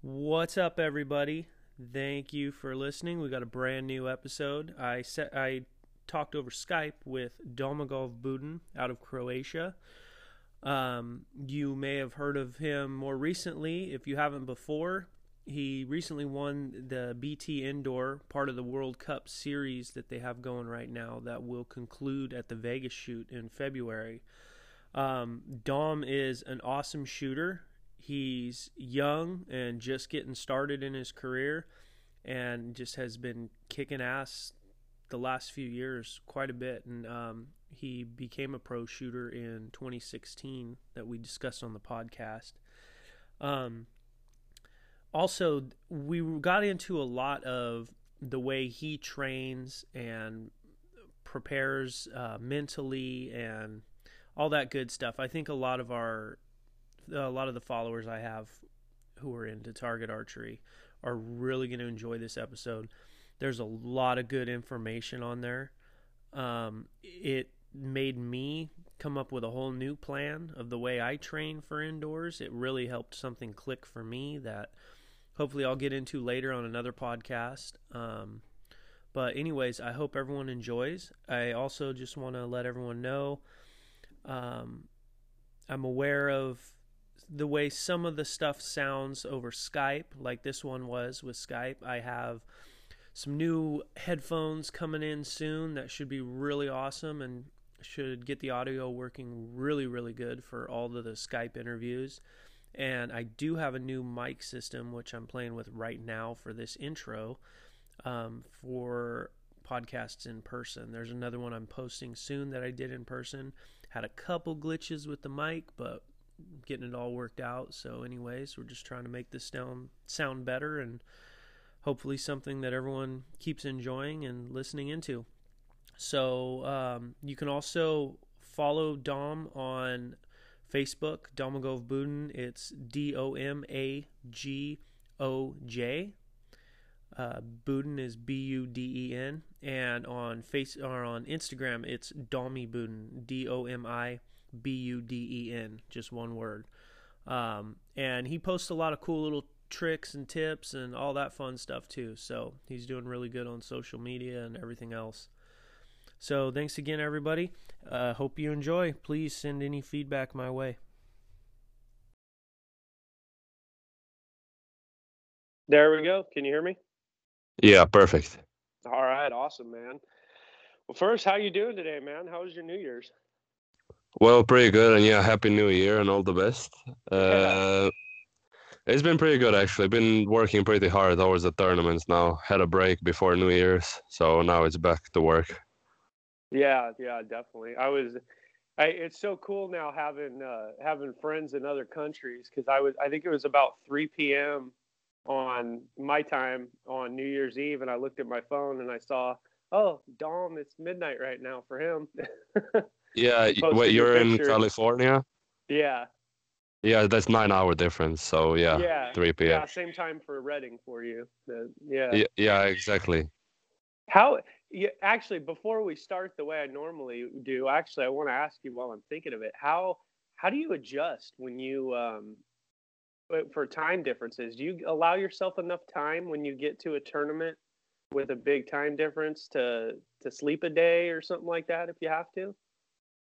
What's up, everybody? Thank you for listening. We got a brand new episode. I set, I talked over Skype with Domagoj Buden out of Croatia. Um, you may have heard of him more recently. If you haven't before, he recently won the BT Indoor, part of the World Cup series that they have going right now, that will conclude at the Vegas shoot in February. Um, Dom is an awesome shooter. He's young and just getting started in his career and just has been kicking ass the last few years quite a bit. And um, he became a pro shooter in 2016 that we discussed on the podcast. Um, also, we got into a lot of the way he trains and prepares uh, mentally and all that good stuff. I think a lot of our a lot of the followers I have who are into target archery are really going to enjoy this episode. There's a lot of good information on there. Um, it made me come up with a whole new plan of the way I train for indoors. It really helped something click for me that hopefully I'll get into later on another podcast. Um, but, anyways, I hope everyone enjoys. I also just want to let everyone know um, I'm aware of the way some of the stuff sounds over Skype, like this one was with Skype. I have some new headphones coming in soon that should be really awesome and should get the audio working really, really good for all of the Skype interviews. And I do have a new mic system, which I'm playing with right now for this intro um, for podcasts in person. There's another one I'm posting soon that I did in person. Had a couple glitches with the mic, but getting it all worked out. So, anyways, we're just trying to make this sound sound better and hopefully something that everyone keeps enjoying and listening into. So, um, you can also follow Dom on Facebook, Domagoj Buden. It's D O M A G O J. Uh, Buden is B U D E N, and on face or on Instagram it's Domi Buden, D O M I B U D E N, just one word. Um, and he posts a lot of cool little tricks and tips and all that fun stuff too. So he's doing really good on social media and everything else. So thanks again, everybody. Uh, hope you enjoy. Please send any feedback my way. There we go. Can you hear me? Yeah, perfect. All right, awesome, man. Well, first, how you doing today, man? How was your New Year's? Well, pretty good, and yeah, happy New Year and all the best. Uh, it's been pretty good actually. Been working pretty hard towards the tournaments now. Had a break before New Year's, so now it's back to work. Yeah, yeah, definitely. I was. I, it's so cool now having uh, having friends in other countries because I was. I think it was about 3 p.m. on my time on New Year's Eve, and I looked at my phone and I saw, oh, Dom, it's midnight right now for him. Yeah, wait, you're in. California? yeah, Yeah, that's nine hour difference. So yeah, yeah, 3 p.m. yeah. Same time for Redding for you. Yeah. Yeah, yeah, exactly. How? Yeah, actually, before we start the way I normally do, actually, I want to ask you while I'm thinking of it. How how do you adjust when you um for time differences? Do you allow yourself enough time when you get to a tournament with a big time difference to to sleep a day or something like that if you have to?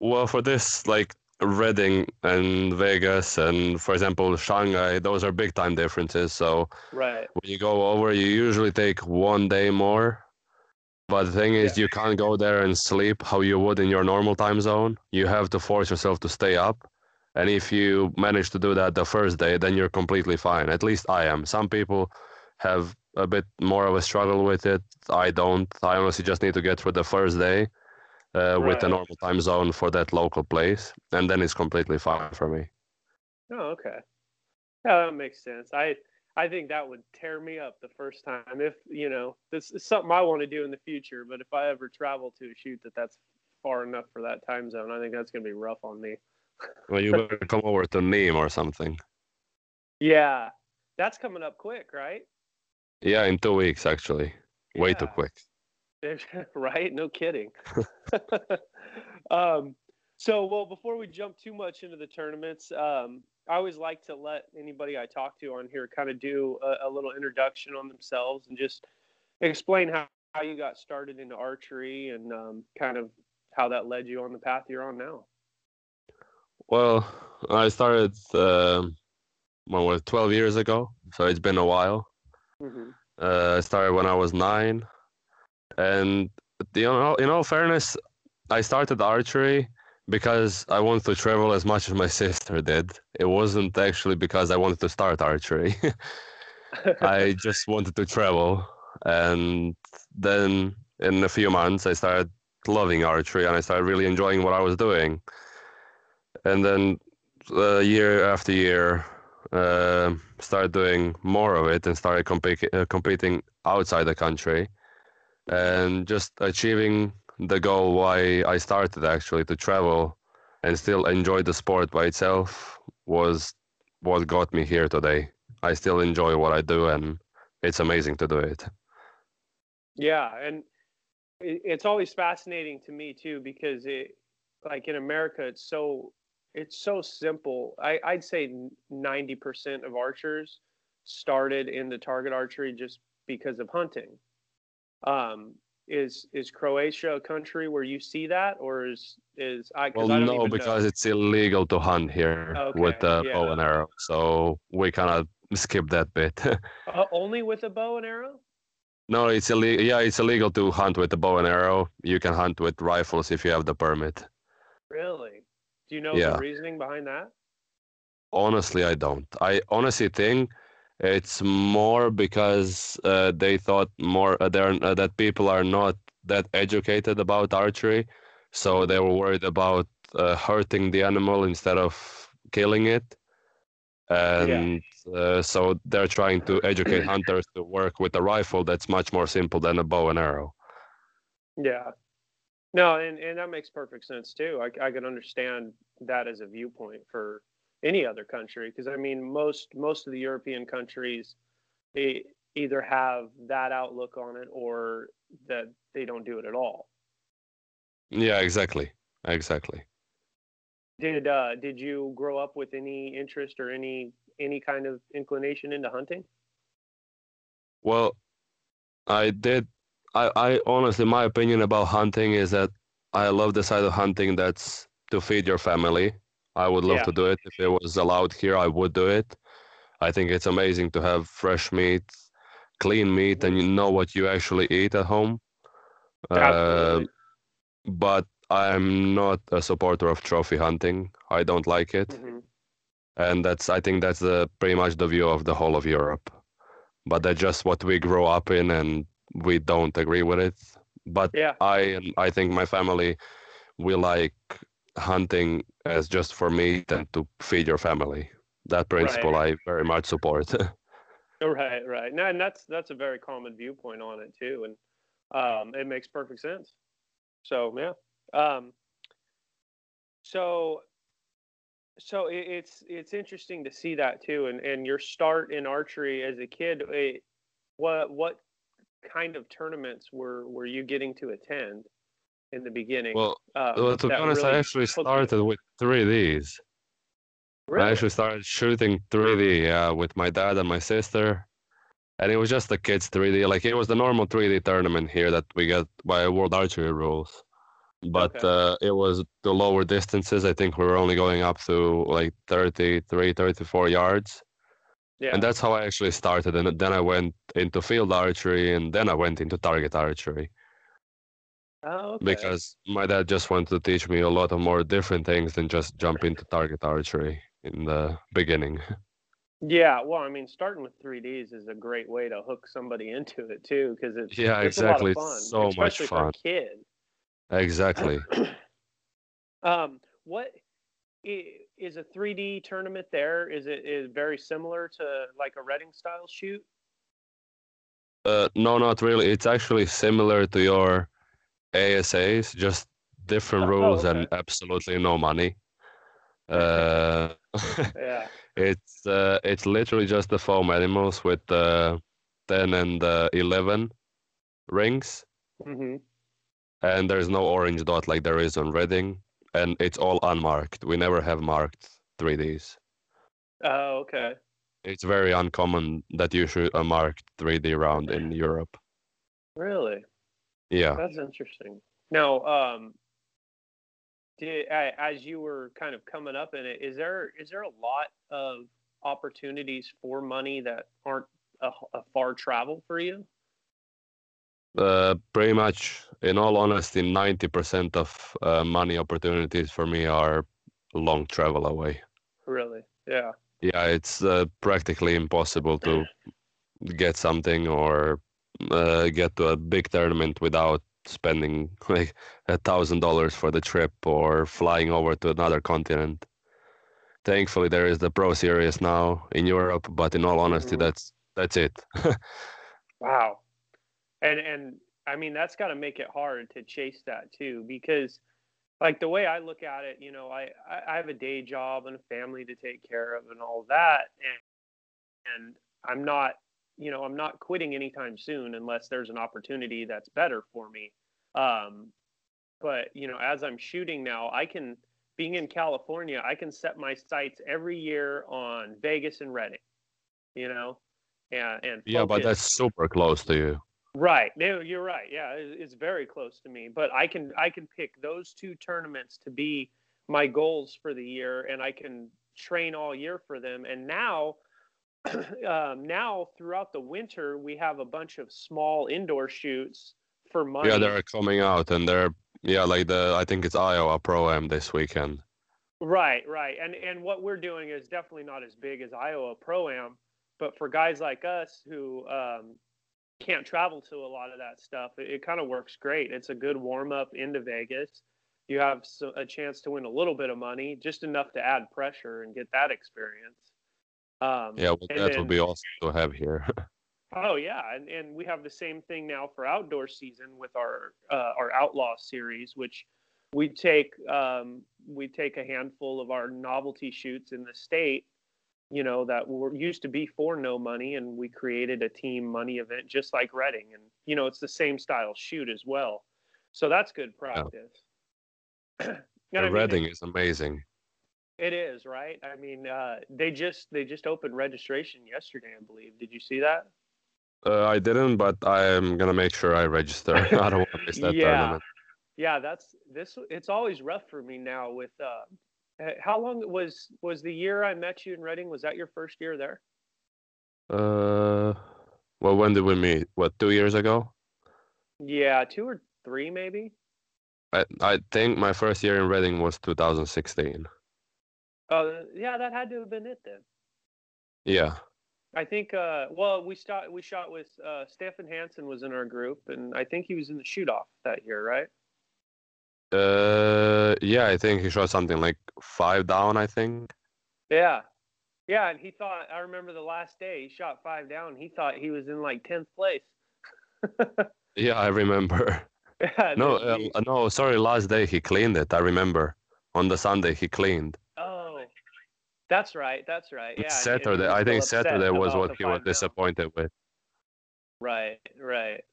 Well, for this, like Redding and Vegas, and for example, Shanghai, those are big time differences. So Right. when you go over, you usually take one day more. But the thing is, Yeah. you can't go there and sleep how you would in your normal time zone. You have to force yourself to stay up. And if you manage to do that the first day, then you're completely fine. At least I am. Some people have a bit more of a struggle with it. I don't. I honestly just need to get through the first day uh, with the normal time zone for that local place, and then it's completely fine for me. Oh, okay. Yeah, that makes sense. I I think that would tear me up the first time. If you know, this is something I want to do in the future. But if I ever travel to a shoot that that's far enough for that time zone, I think that's gonna be rough on me. Well, you better come over to Nîmes or something. Yeah, that's coming up quick, right? Yeah, in two weeks actually. Way too quick. right? No kidding. um, so, well, before we jump too much into the tournaments, um, I always like to let anybody I talk to on here kind of do a, a little introduction on themselves and just explain how, how you got started into archery and um, kind of how that led you on the path you're on now. Well, I started um, when was 12 years ago, so it's been a while. Mm-hmm. Uh, I started when I was nine, and you know, in all fairness, I started archery because I wanted to travel as much as my sister did. It wasn't actually because I wanted to start archery. I just wanted to travel, and then in a few months, I started loving archery, and I started really enjoying what I was doing. And then uh, year after year, uh, started doing more of it and started comp- uh, competing outside the country and just achieving the goal why I started actually to travel and still enjoy the sport by itself was what got me here today. I still enjoy what I do and it's amazing to do it. Yeah, and it's always fascinating to me too because it like in America it's so it's so simple. I, I'd say 90% of archers started in the target archery just because of hunting. Um, is is Croatia a country where you see that, or is is I? Well, I no, because know. it's illegal to hunt here okay, with the yeah. bow and arrow, so we kind of skip that bit. uh, only with a bow and arrow. no, it's illegal. Yeah, it's illegal to hunt with a bow and arrow. You can hunt with rifles if you have the permit. Really? Do you know Yeah. the reasoning behind that? Honestly, I don't. I honestly think it's more because uh, they thought more uh, they're, uh, that people are not that educated about archery, so they were worried about uh, hurting the animal instead of killing it, and uh, so they're trying to educate hunters to work with a rifle that's much more simple than a bow and arrow. Yeah. No, and, and that makes perfect sense too. I, I can understand that as a viewpoint for any other country because I mean most most of the European countries they either have that outlook on it or that they don't do it at all. Yeah, exactly, exactly. Did uh did you grow up with any interest or any any kind of inclination into hunting? Well, I did. I, I honestly, my opinion about hunting is that I love the side of hunting that's to feed your family. I would love Yeah. to do it. If it was allowed here, I would do it. I think it's amazing to have fresh meat, clean meat, and you know what you actually eat at home. Uh, but I'm not a supporter of trophy hunting. I don't like it. Mhm. and that's I think that's the pretty much the view of the whole of Europe. But that's just what we grow up in, and we don't agree with it. But Yeah. I I think my family we like hunting as just for meat and to feed your family. That principle I very much support. Right, right. No, and that's that's a very common viewpoint on it too, and um, it makes perfect sense. So yeah, um, so so it, it's it's interesting to see that too, and and your start in archery as a kid. It, what what kind of tournaments were were you getting to attend in the beginning? well, um, well, to be honest, I actually started with 3Ds. Really? I actually started shooting 3D uh, with my dad and my sister. And it was just the kids 3D. Like it was the normal 3D tournament here that we get by World Archery rules. But Okay. uh, it was the lower distances. I think we were only going up to like 33, 34 yards. yeah. And that's how I actually started. And then I went into field archery and then I went into target archery oh, okay. because my dad just wanted to teach me a lot of more different things than just jump into target archery in the beginning. Yeah, well, I mean, starting with 3Ds is a great way to hook somebody into it too, because it's Yeah, it's exactly. a lot of fun, so much especially fun. for a kid. Exactly. Um, what is a 3D tournament? There is it is very similar to like a Redding style shoot. Uh, no, not really. It's actually similar to your ASAs, just different Oh, rules and absolutely no money. Uh, Yeah. it's uh, it's literally just the foam animals with the 10 and the 11 rings, hmm and there's no orange dot like there is on Redding, and it's all unmarked. We never have marked 3Ds. Oh, okay. It's very uncommon that you shoot a marked 3D round in Europe. Really? Yeah. That's interesting. Now, um, did, as you were kind of coming up in it, is there is there a lot of opportunities for money that aren't a, a far travel for you? Uh, pretty much, in all honesty, 90% of uh, money opportunities for me are long travel away. Really? Yeah. Yeah, it's uh, practically impossible to get something or uh, get to a big tournament without spending like a thousand dollars for the trip or flying over to another continent. Thankfully, there is the Pro Series now in Europe, but in all honesty, Mhm. that's that's it. Wow. And and I mean that's got to make it hard to chase that too because like the way I look at it, you know, I I I have a day job and a family to take care of and all that and and I'm not, you know, I'm not quitting anytime soon unless there's an opportunity that's better for me. Um but, you know, as I'm shooting now, I can being in California, I can set my sights every year on Vegas and Redding. You know? And and yeah, but that's super close to you. Right. No, you're right. Yeah, it's very close to me. But I can I can pick those two tournaments to be my goals for the year, and I can train all year for them. And now, um, now throughout the winter, we have a bunch of small indoor shoots for money. Yeah, they're coming out and they're yeah, like the I think it's Iowa Pro Am this weekend. Right, right. And and what we're doing is definitely not as big as Iowa Pro Am, but for guys like us who um, can't travel to a lot of that stuff, it, it kind of works great. It's a good warm up into Vegas. You have so, a chance to win a little bit of money, just enough to add pressure and get that experience. Um, Yeah, well, and that then- be awesome to have here. Oh yeah, and, and we have the same thing now for outdoor season with our uh, our Outlaw series, which we take um, we take a handful of our novelty shoots in the state, you know, that were used to be for no money, and we created a team money event just like Redding, and you know, it's the same style shoot as well, so that's good practice. And I The mean, Redding is amazing. It is right. I mean, uh, they just they just opened registration yesterday, I believe. Did you see that? Uh, I didn't, but I am gonna make sure I register. I don't want to miss that Yeah. tournament. Yeah, that's this. It's always rough for me now. With uh, how long was was the year I met you in Redding? Was that your first year there? Uh, well, when did we meet? What, two years ago? Yeah, two or three maybe. I I think my first year in Redding was 2016. Oh, yeah, that had to have been it then. Yeah, I think. Uh, well, we shot we shot with uh, Stephan Hansen was in our group, and I think he was in the shoot off that year, right? uh, yeah, I think he shot something like five down. I think. Yeah, yeah, and he thought. I remember the last day he shot five down. He thought he was in like tenth place. Yeah, I remember. Yeah, No, uh, no, sorry. Last day he cleaned it. I remember. On the Sunday he cleaned. That's right. That's right. Yeah. and- and he Saturday, I think still upset Saturday was what he was disappointed with. Right. Right.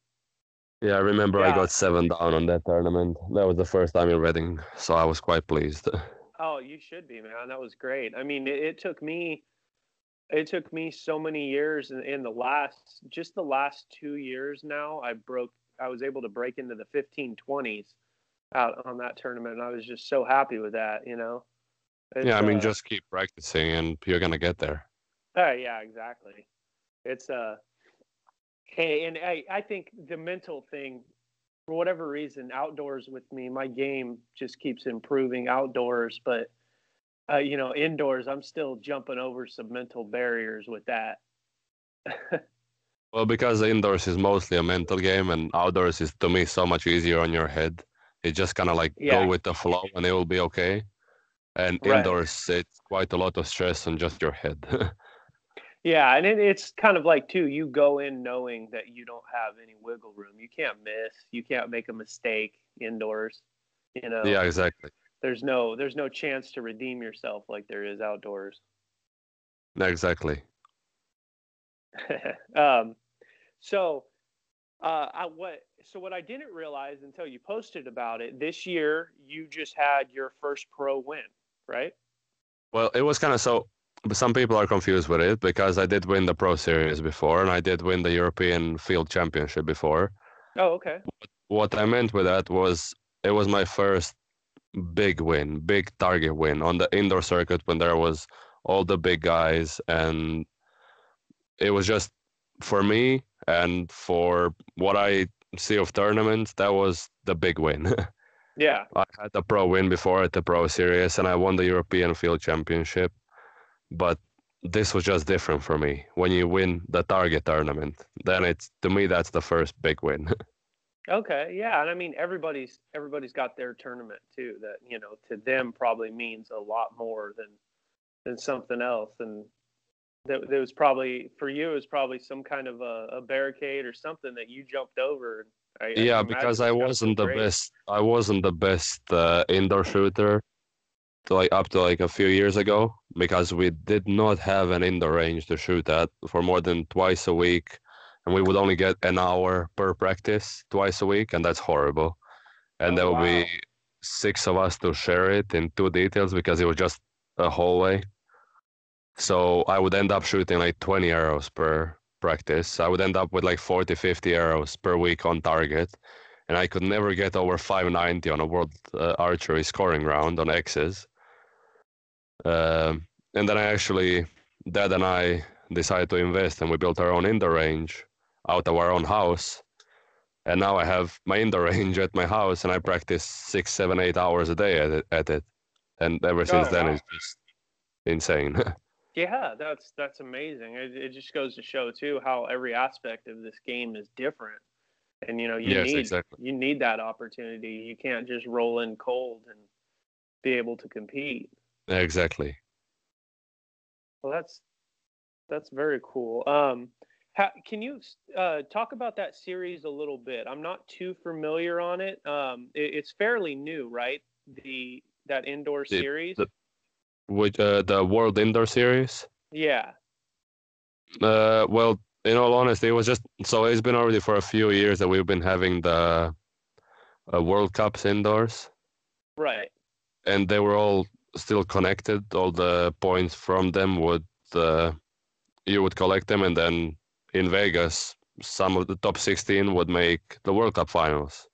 Yeah, I remember I got seven down on that tournament. That was the first time in Redding, so I was quite pleased. Oh, you should be, man. That was great. I mean, it, it took me, it took me so many years in, in the last, just the last two years now. I broke. I was able to break into the 1520s out on that tournament, and I was just so happy with that. You know. Yeah, I mean, uh, just keep practicing and you're gonna get there. Uh, yeah, exactly. It's uh, hey, and I, I think the mental thing, for whatever reason, outdoors with me, my game just keeps improving outdoors, but uh, you know, indoors, I'm still jumping over some mental barriers with that. Well, because indoors is mostly a mental game, and outdoors is to me so much easier on your head. It just kind of like Yeah. go with the flow, and it will be okay. And Right. indoors, it's quite a lot of stress on just your head. yeah, and it, it's kind of like too, you go in knowing that you don't have any wiggle room. You can't miss. You can't make a mistake indoors. You know. yeah, exactly. There's no there's no chance to redeem yourself like there is outdoors. Exactly. um, so uh, I, what so what I didn't realize until you posted about it this year, you just had your first pro win, right? Well, it was kind of so. some people are confused with it because I did win the Pro Series before and I did win the European Field Championship before. Oh, okay. What I meant with that was it was my first big win, big target win on the indoor circuit when there was all the big guys and it was just for me and for what I see of tournaments, that was the big win. Yeah. I had the pro win before at the Pro Series and I won the European Field Championship. But this was just different for me. When you win the target tournament, then it's to me that's the first big win. Okay. Yeah, and I mean everybody's everybody's got their tournament too. That you know to them probably means a lot more than than something else. And that there was probably for you it was probably some kind of a, a barricade or something that you jumped over. I, I yeah, can because I it's gotta feel wasn't the great. best. I wasn't the best uh, indoor shooter, to like up to like a few years ago, because we did not have an indoor range to shoot at for more than twice a week, and we would only get an hour per practice twice a week, and that's horrible. And Oh, there would wow. be six of us to share it in two details because it was just a hallway. So I would end up shooting like 20 arrows per practice. I would end up with like 40, 50 arrows per week on target. And I could never get over 590 on a world uh, archery scoring round on X's. Um, and then I actually, Dad and I decided to invest and we built our own indoor range out of our own house. And now I have my indoor range at my house and I practice six, seven, eight hours a day at it. At it. And ever since Oh, then, wow. it's just insane. Yeah, that's that's amazing. It, it just goes to show too how every aspect of this game is different. And you know, you Yes, need exactly. you need that opportunity. You can't just roll in cold and be able to compete. exactly. Well, that's that's very cool. Um, ha, can you uh, talk about that series a little bit? I'm not too familiar on it. Um, it it's fairly new, right? The that indoor The- series. the- Which uh, the World Indoor Series? yeah. Uh, well, in all honesty, it was just so it's been already for a few years that we've been having the uh, World Cups indoors, Right. and they were all still connected. All the points from them would uh, you would collect them, and then in Vegas, some of the top 16 would make the World Cup finals.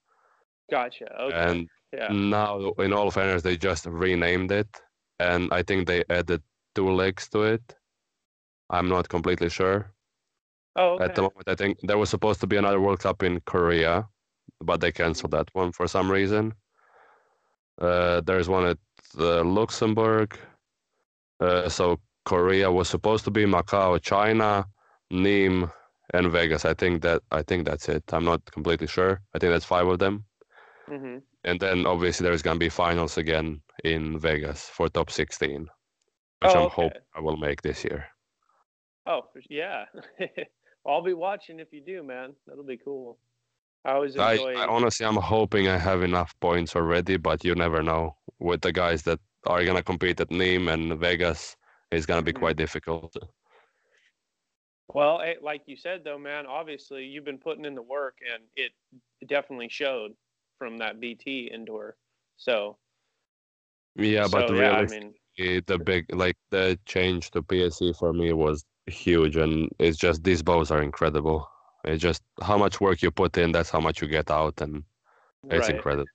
Gotcha. Okay. And yeah. now, in all fairness, they just renamed it, and I think they added two legs to it. I'm not completely sure. Oh, okay. At the moment, I think there was supposed to be another World Cup in Korea, but they canceled that one for some reason. Uh, there's one at uh, Luxembourg. Uh, so Korea was supposed to be Macau, China, Nîmes, and Vegas. I think that I think that's it. I'm not completely sure. I think that's five of them. Hmm And then obviously there's gonna be finals again in Vegas for top 16, which Oh, I'm okay. hoping I will make this year. Oh, yeah. I'll be watching if you do, man. That'll be cool. I always I, enjoy. I honestly, I'm hoping I have enough points already, but you never know. With the guys that are gonna compete at Nîmes and Vegas, it's gonna be Mhm. quite difficult. well, eh, like you said, though, man. Obviously, you've been putting in the work, and it definitely showed from that BT indoor. So, Yeah, but so, yeah, I mean, the big like the change to PSE for me was huge, and it's just these bows are incredible. It's just how much work you put in, that's how much you get out, and it's right, incredible.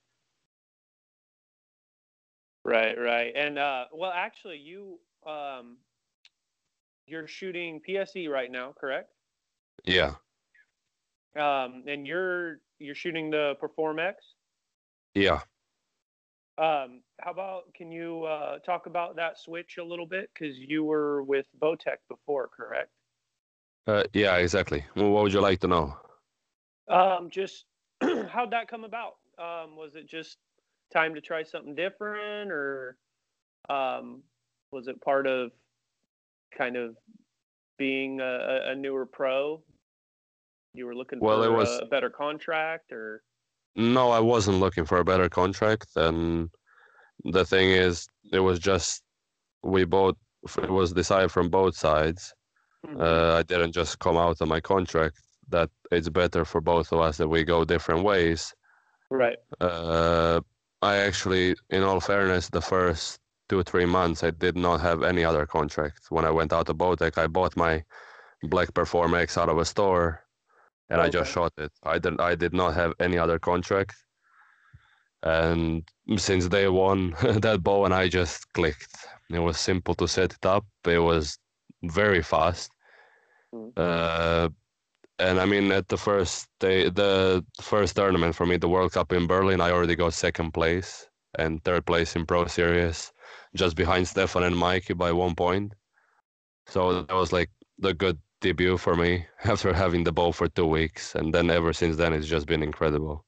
right, right. And uh, well, actually, you um, you're shooting PSE right now, correct? Yeah, Um, and you're you're shooting the Perform X. yeah. Um, how about can you uh, talk about that switch a little bit? Because you were with Bowtech before, correct? Uh, yeah, exactly. Well, what would you like to know? Um, just how'd that come about? Um, was it just time to try something different, or um, was it part of kind of being a- a newer pro? You were looking Well, it for was- a better contract, or No, I wasn't looking for a better contract, and the thing is, it was just we both. It was decided from both sides. Mhm. Uh, I didn't just come out of my contract that it's better for both of us that we go different ways. right? Uh, I actually, in all fairness, the first two three months I did not have any other contract. When I went out to Bowtech, I bought my Black Perform X out of a store, and I just shot it. I did I did not have any other contract, and since day one, that bow and I just clicked. It was simple to set it up. It was very fast. Mm. Uh, and I mean, at the first day, the first tournament for me, the World Cup in Berlin, I already got second place and third place in Pro Series, just behind Stephan and Mikey by one point. So that was like the good debut for me after having the bow for two weeks, and then ever since then, it's just been incredible.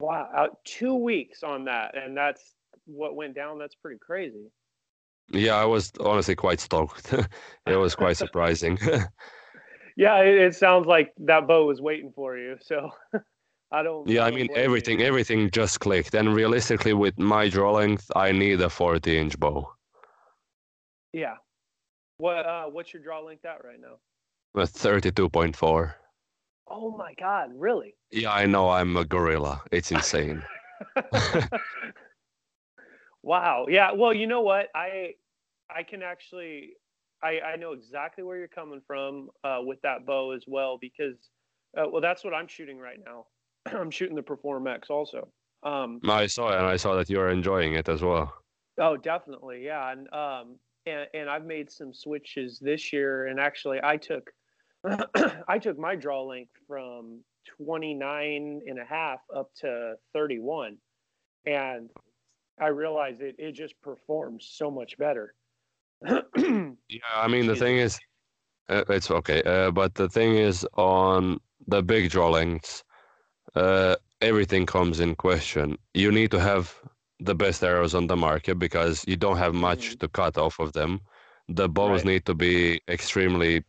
Wow, out two weeks on that, and that's what went down. That's pretty crazy. Yeah, I was honestly quite stoked. it was quite surprising. Yeah, it, it sounds like that bow was waiting for you. So I don't. yeah, I don't mean blame you. everything, everything just clicked. And realistically, with my draw length, I need a 40 inch bow. Yeah. What uh, what's your draw length at right now? A 32.4. Oh my God, really? Yeah, I know I'm a gorilla. It's insane. wow. Yeah. Well, you know what? I I can actually I I know exactly where you're coming from uh, with that bow as well because uh, well that's what I'm shooting right now. I'm shooting the Perform X also. Um, I saw it, and I saw that you're enjoying it as well. Oh, definitely, yeah, and um, and and I've made some switches this year, and actually, I took I took my draw length from 29 and a half up to 31, and I realized it it just performs so much better. Yeah, I mean the thing is, uh, it's okay. Uh, but the thing is, on the big draw lengths, uh, everything comes in question. You need to have the best arrows on the market because you don't have much Mhm. to cut off of them. The bows Right. need to be extremely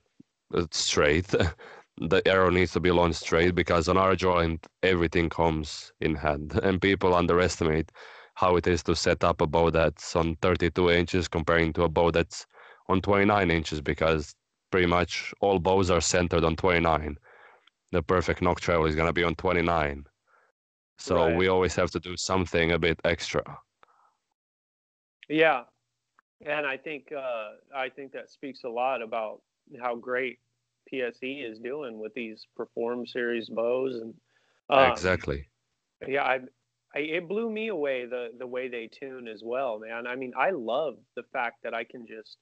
straight. the arrow needs to be launched straight because on our joint everything comes in hand, and people underestimate how it is to set up a bow that's on 32 inches comparing to a bow that's on 29 inches because pretty much all bows are centered on 29. The perfect nock travel is going to be on 29. So Right. we always have to do something a bit extra. Yeah, and I think uh, I think that speaks a lot about how great PSE is doing with these Perform Series bows, and um, exactly. Yeah, I, I it blew me away the the way they tune as well, man. I mean, I love the fact that I can just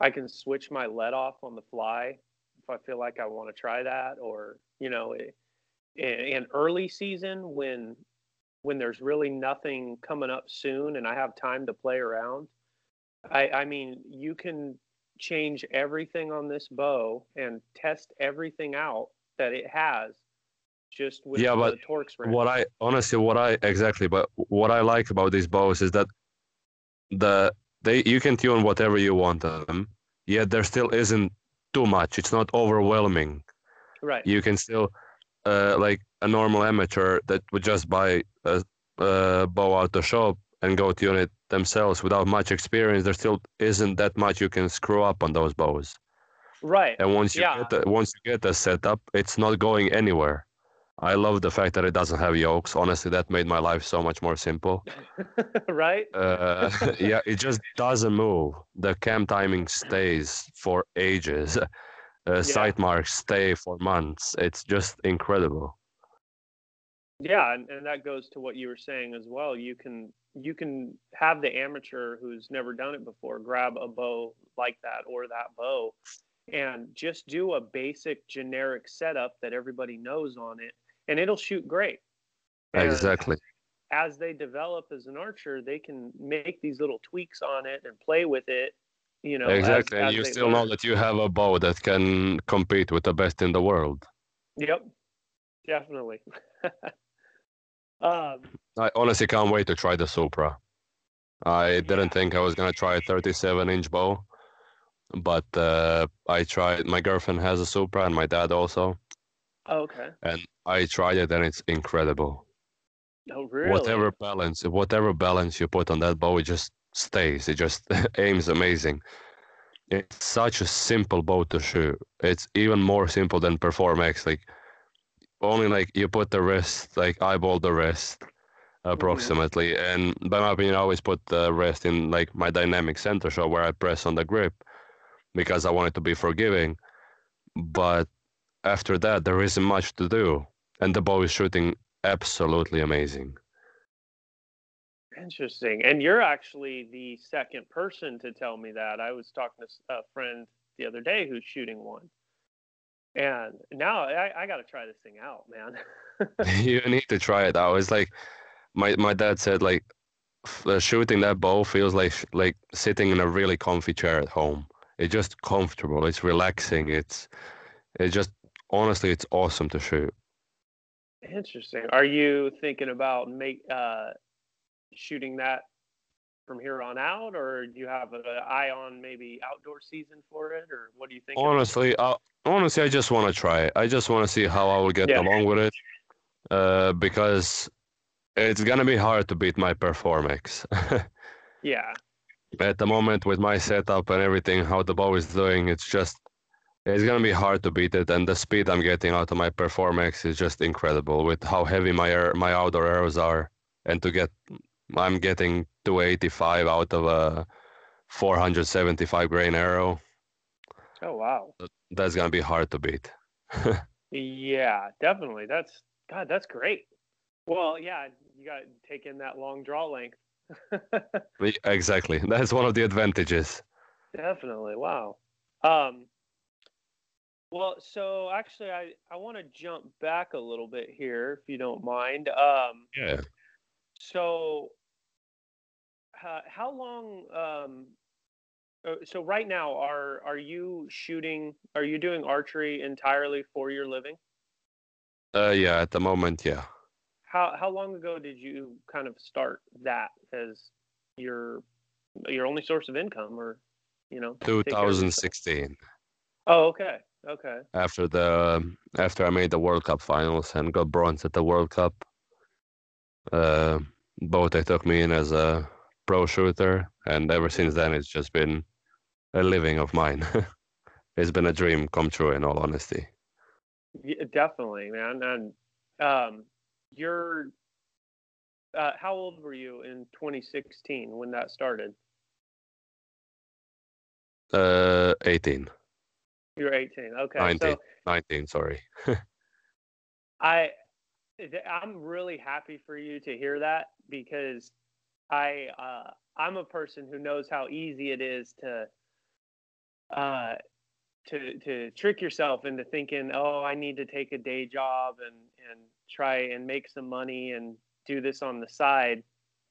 I can switch my let off on the fly if I feel like I want to try that, or you know, in, in early season when when there's really nothing coming up soon and I have time to play around. I I mean, you can change everything on this bow and test everything out that it has just with Yeah, the but Torx wrench. What I honestly, what I exactly, but what I like about these bows is that the they you can tune whatever you want of them. Yet there still isn't too much. It's not overwhelming. Right. You can still, uh, like a normal amateur that would just buy a, a bow out the shop and go tune it themselves without much experience. There still isn't that much you can screw up on those bows. Right. And once you Yeah. get the, once you get the setup, it's not going anywhere. I love the fact that it doesn't have yokes. Honestly, that made my life so much more simple. right. Uh, yeah, it just doesn't move. The cam timing stays for ages. Uh, Sight marks stay for months. It's just incredible. Yeah, and, and that goes to what you were saying as well. You can you can have the amateur who's never done it before grab a bow like that or that bow and just do a basic generic setup that everybody knows on it and it'll shoot great. And Exactly. As they develop as an archer, they can make these little tweaks on it and play with it, you know. as- exactly. and you still know that you have a bow that can compete with the best in the world. Yep. Definitely. um I honestly can't wait to try the Supra. I didn't think I was gonna try a 37 inch bow, but uh, I tried. My girlfriend has a Supra, and my dad also, okay. and I tried it, and it's incredible. Oh really? Whatever balance, whatever balance you put on that bow, it just stays. It just aims amazing. It's such a simple bow to shoot. It's even more simple than Perform X. Like only like you put the wrist, like eyeball the wrist, approximately. Mm-hmm. And by my opinion, I always put the rest in like my dynamic center shot where I press on the grip because I want it to be forgiving. But after that, there isn't much to do, and the bow is shooting absolutely amazing. Interesting. And you're actually the second person to tell me that. I was talking to a friend the other day who's shooting one. And now I, I got to try this thing out, man. you need to try it out. It's like my my dad said, like uh, shooting that bow feels like like sitting in a really comfy chair at home. It's just comfortable. It's relaxing. It's it just honestly, it's awesome to shoot. Interesting. Are you thinking about make uh, shooting that from here on out, or do you have an eye on maybe outdoor season for it, or what do you think? Honestly, I, honestly, I just want to try it. I just want to see how I will get yeah. along with it, uh, because it's gonna be hard to beat my Performx. yeah. At the moment, with my setup and everything, how the bow is doing, it's just it's gonna be hard to beat it. And the speed I'm getting out of my Performx is just incredible with how heavy my air, my outdoor arrows are, and to get I'm getting 285 out of a 475 grain arrow. Oh wow. That's gonna be hard to beat. yeah, definitely. That's God, that's great. Well, yeah, you got to take in that long draw length. exactly. That's one of the advantages. Definitely. Wow. Um, well, so actually, I, I want to jump back a little bit here, if you don't mind. Um, yeah. So, uh, how long? Um, uh, so right now, are are you shooting? Are you doing archery entirely for your living? Uh, yeah. At the moment, yeah. How how long ago did you kind of start that as your your only source of income, or you know? 2016. Oh, okay. Okay. After the after I made the World Cup finals and got bronze at the World Cup, uh, both they took me in as a pro shooter, and ever since then it's just been a living of mine. it's been a dream come true, in all honesty. Yeah, definitely, man. And um, you're uh, how old were you in 2016 when that started? Uh, 18. You're 18. Okay. 19. So 19, sorry. I I'm really happy for you to hear that because I uh, I'm a person who knows how easy it is to uh, to to trick yourself into thinking, oh, I need to take a day job and and try and make some money and do this on the side.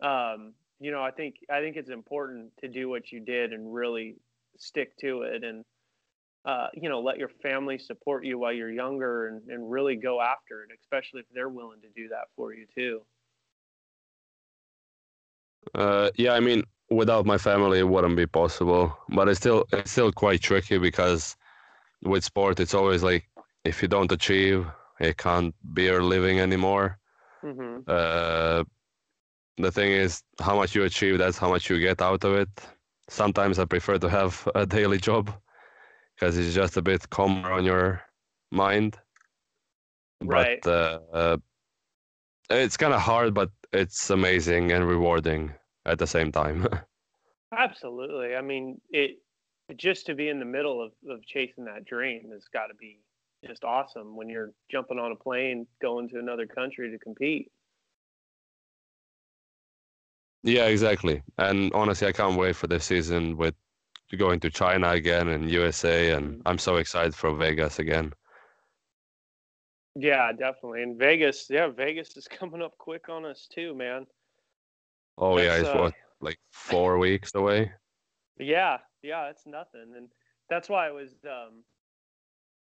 Um, you know, I think I think it's important to do what you did and really stick to it and uh, you know, let your family support you while you're younger and, and really go after it, especially if they're willing to do that for you too. Uh, yeah, I mean, without my family, it wouldn't be possible. But it's still it's still quite tricky because with sport, it's always like if you don't achieve, it can't be your living anymore. Mm-hmm. Uh, the thing is, how much you achieve, that's how much you get out of it. Sometimes I prefer to have a daily job because it's just a bit calmer on your mind. Right. But uh, uh, it's kind of hard, but it's amazing and rewarding at the same time. Absolutely. I mean, it just to be in the middle of, of chasing that dream has got to be just awesome when you're jumping on a plane going to another country to compete. Yeah, exactly. And honestly, I can't wait for this season with going to China again and USA, and mm-hmm. I'm so excited for Vegas again. Yeah, definitely. And Vegas, yeah, Vegas is coming up quick on us too, man. Oh that's, yeah, it's uh, what like four weeks away. Yeah, yeah, it's nothing, and that's why I was. Um,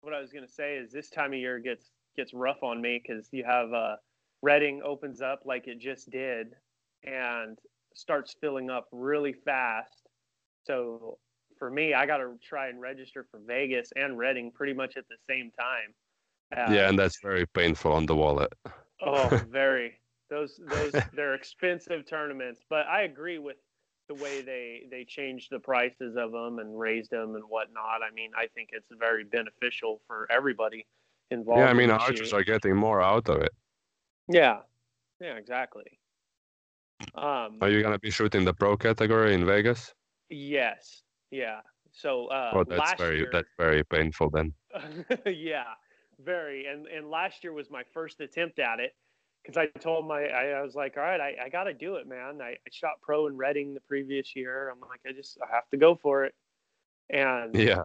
what I was gonna say is this time of year gets gets rough on me because you have uh, Redding opens up like it just did, and starts filling up really fast. So for me, I got to try and register for Vegas and Redding pretty much at the same time. Uh, yeah, and that's very painful on the wallet. oh, very. Those those they're expensive tournaments, but I agree with the way they they changed the prices of them and raised them and whatnot. I mean, I think it's very beneficial for everybody involved. Yeah, I mean, archers are getting more out of it. Yeah, yeah, exactly. Um, Are you gonna be shooting the pro category in Vegas? yes, yeah. So uh, oh, that's very year, that's very painful then. yeah, very. And and last year was my first attempt at it because I told my I, I was like, all right, I, I got to do it, man. I, I shot pro in Redding the previous year. I'm like, I just I have to go for it. And Yeah.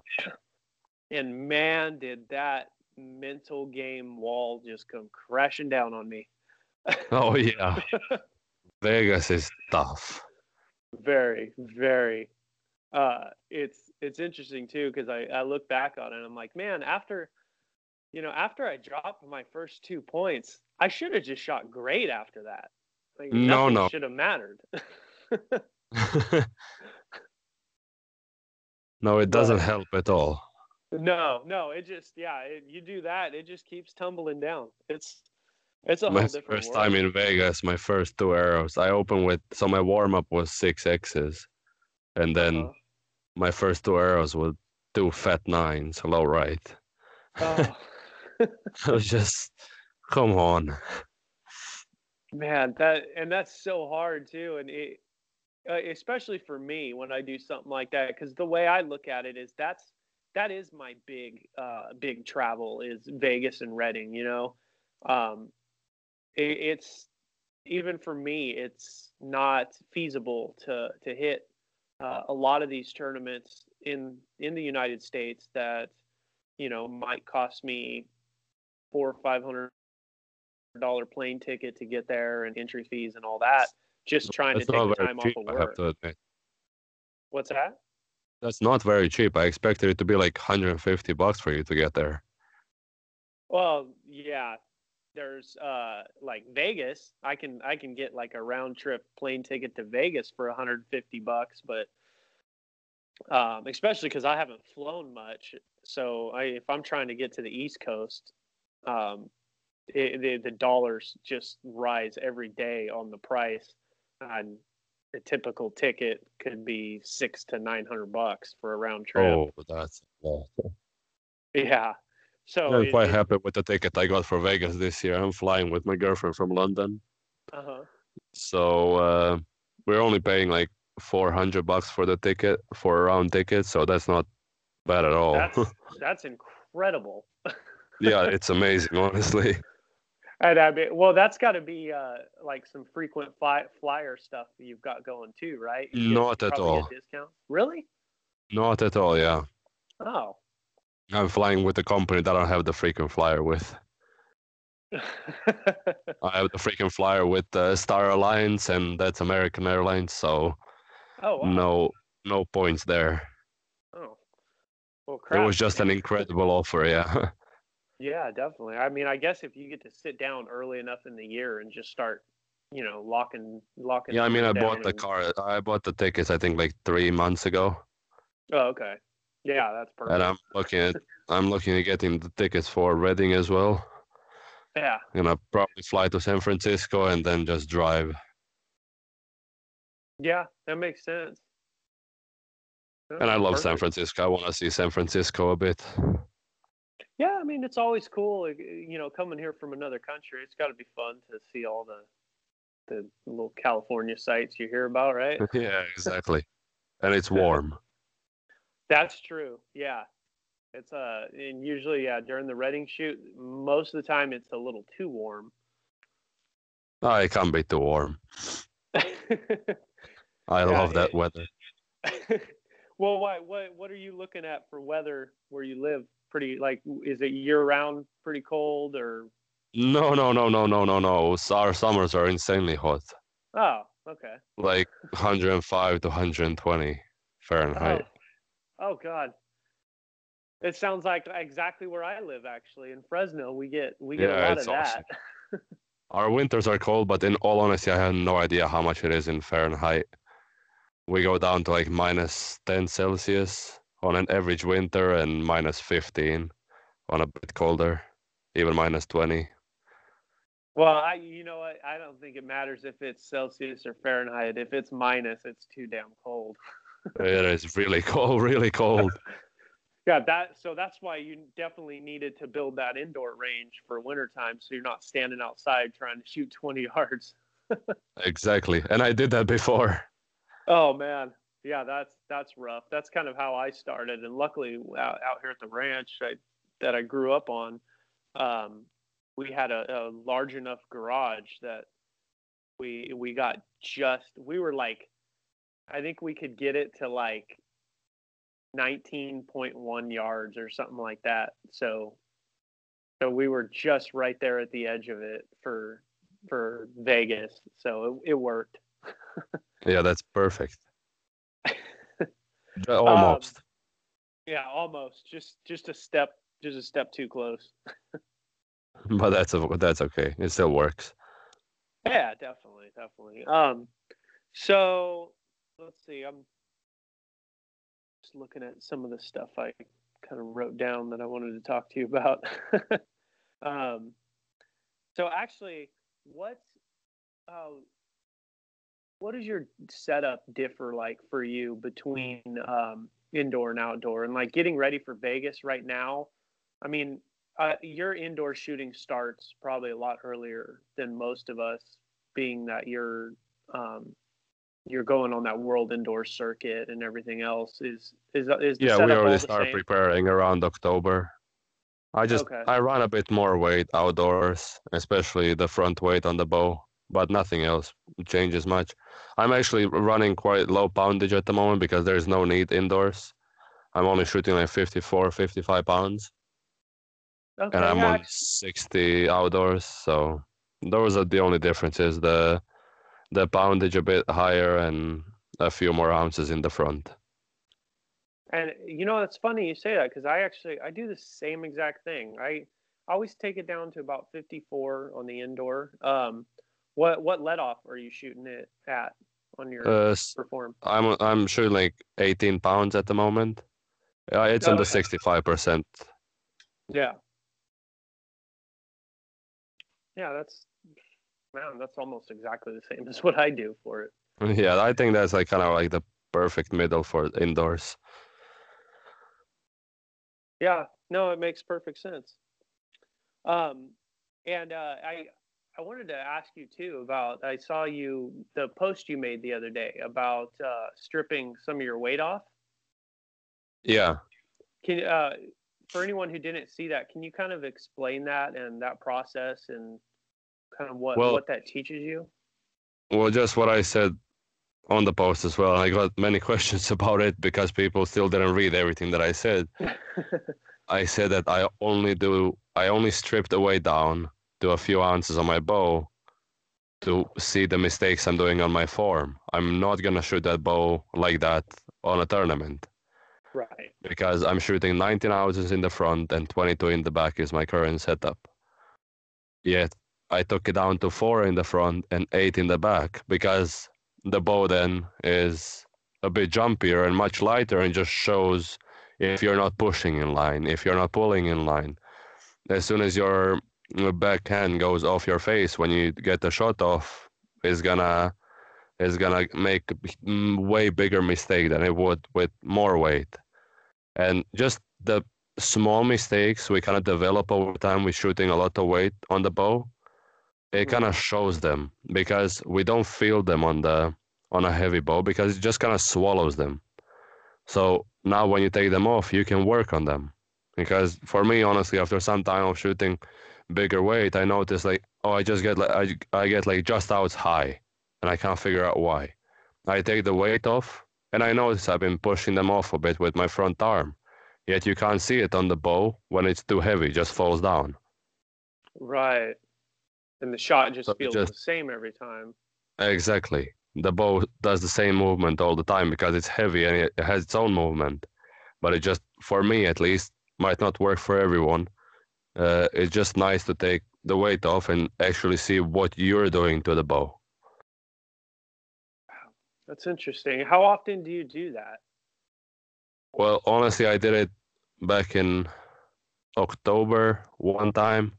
and man, did that mental game wall just come crashing down on me. Oh yeah. Vegas is tough. very very uh it's it's interesting too because I, I look back on it and i'm like man after you know after i dropped my first two points i should have just shot great after that like No, no. should have mattered no, it doesn't But- help at all. no no it just yeah it, you do that it just keeps tumbling down it's it's a my whole different first world. time in Vegas, my first two arrows, I opened with so my warm up was six X's, and then Uh-huh. my first two arrows were two fat nines, low right. oh, I was just, come on. man that and that's so hard too and it uh, especially for me when i do something like that because the way i look at it is that's that is my big uh big travel is vegas and Redding you know um it, it's even for me it's not feasible to to hit uh, a lot of these tournaments in in the united states that you know might cost me four or five hundred dollar plane ticket to get there and entry fees and all that just trying That's to take the time cheap, off of I have work to admit. what's that That's not very cheap. I expected it to be like 150 bucks for you to get there. Well, yeah. There's uh like Vegas. I can I can get like a round trip plane ticket to Vegas for 150 bucks, but um especially cuz I haven't flown much. So I if I'm trying to get to the East Coast, um it, the the dollars just rise every day on the price. And a typical ticket could be 6 to 900 bucks for a round trip. Oh, that's a lot. Yeah. So I'm it- quite it- happy with the ticket I got for Vegas this year. I'm flying with my girlfriend from London. uh-huh. So uh, we're only paying like 400 bucks for the ticket, for a round ticket. So that's not bad at all. That's that's incredible. Yeah, it's amazing, honestly. And I mean, well, that's got to be uh, like some frequent fly, flyer stuff that you've got going too, right? You Not at all. Discounts? Really? Not at all, yeah. Oh. I'm flying with a company that I don't have the frequent flyer with. I have the frequent flyer with uh, Star Alliance, and that's American Airlines. So oh. Wow. no, no points there. Oh. Well, It was just an incredible offer, yeah. Yeah, definitely. I mean, I guess if you get to sit down early enough in the year and just start, you know, locking locking. yeah, I mean, I bought the and- car. I bought the tickets. I think like three months ago, Oh, okay. Yeah, that's perfect. and I'm looking at I'm looking at getting the tickets for Redding as well. yeah. Gonna probably fly to San Francisco and then just drive. Yeah, that makes sense. And I love San Francisco. I want to see San Francisco a bit. Yeah, I mean, it's always cool, you know, coming here from another country. It's got to be fun to see all the the little California sites you hear about, right? yeah, exactly. And it's warm. That's true. Yeah, it's uh, and usually, yeah, during the Redding shoot, most of the time it's a little too warm. Oh, it can't be too warm. I Yeah, love that it- weather. well, why? What? What are you looking at for weather where you live? Pretty like, is it year round? Pretty cold or? No, no, no, no, no, no, no. Our summers are insanely hot, Oh, okay. like 105 to 120 Fahrenheit. Oh, oh God. It sounds like exactly where I live. Actually, in Fresno, we get we get a lot of that. Our winters are cold, but in all honesty, I have no idea how much it is in Fahrenheit. We go down to like minus 10 Celsius on an average winter and minus 15 on a bit colder, even minus 20. Well, I you know what? I don't think it matters if it's Celsius or Fahrenheit. If it's minus, it's too damn cold. It is really cold, really cold. Yeah, that so that's why you definitely needed to build that indoor range for wintertime so you're not standing outside trying to shoot 20 yards. exactly, and I did that before. Oh man, yeah, that's that's rough. That's kind of how I started, and luckily out, out here at the ranch I, that I grew up on, um, we had a, a large enough garage that we we got just we were like, I think we could get it to like 19.1 yards or something like that. So so we were just right there at the edge of it for for Vegas. So it, it worked. yeah, that's perfect. Almost. Um, yeah, almost. Just just a step just a step too close. but that's a, that's okay. It still works. Yeah, definitely, definitely. Um so let's see. I'm just looking at some of the stuff I kind of wrote down that I wanted to talk to you about. um, so actually, what's uh, what does your setup differ like for you between um, indoor and outdoor, and like getting ready for Vegas right now? I mean, uh, your indoor shooting starts probably a lot earlier than most of us, being that you're um, you're going on that world indoor circuit and everything else is is is yeah we already start same? preparing around october i just okay. i run a bit more weight outdoors especially the front weight on the bow but nothing else changes much i'm actually running quite low poundage at the moment because there's no need indoors i'm only shooting like 54 55 pounds okay, and i'm yeah. on 60 outdoors so those are the only differences the the poundage a bit higher and a few more ounces in the front. And you know, it's funny you say that because I actually I do the same exact thing. I always take it down to about 54 on the indoor. Um, what what let off are you shooting it at on your uh, perform? I'm I'm shooting like 18 pounds at the moment. Yeah, it's oh, on the 65 percent. Yeah. Yeah, that's man, that's almost exactly the same as what I do for it. Yeah, I think that's like kind of like the perfect middle for indoors. Yeah, no, it makes perfect sense. Um, and uh, I I wanted to ask you too about I saw you the post you made the other day about uh, stripping some of your weight off. Yeah. Can uh, for anyone who didn't see that, can you kind of explain that and that process and kind of what well, what that teaches you? Well, just what I said on the post as well. I got many questions about it because people still didn't read everything that I said. I said that I only do I only strip the weight down to a few ounces on my bow to see the mistakes I'm doing on my form. I'm not gonna shoot that bow like that on a tournament. Right. Because I'm shooting 19 ounces in the front and 22 in the back is my current setup. Yet I took it down to four in the front and eight in the back because the bow then is a bit jumpier and much lighter and just shows if you're not pushing in line, if you're not pulling in line. As soon as your backhand goes off your face when you get the shot off, it's gonna it's gonna make a way bigger mistake than it would with more weight. And just the small mistakes we kind of develop over time with shooting a lot of weight on the bow it kind of mm. shows them because we don't feel them on the on a heavy bow because it just kind of swallows them. So now when you take them off, you can work on them. Because for me, honestly, after some time of shooting bigger weight, I notice like, oh, I just get like I, I get like just out high, and I can't figure out why. I take the weight off, and I notice I've been pushing them off a bit with my front arm. Yet you can't see it on the bow when it's too heavy; just falls down. Right and the shot just so feels just, the same every time. Exactly. The bow does the same movement all the time because it's heavy and it has its own movement. But it just, for me at least, might not work for everyone. Uh, it's just nice to take the weight off and actually see what you're doing to the bow. That's interesting. How often do you do that? Well, honestly, I did it back in October one time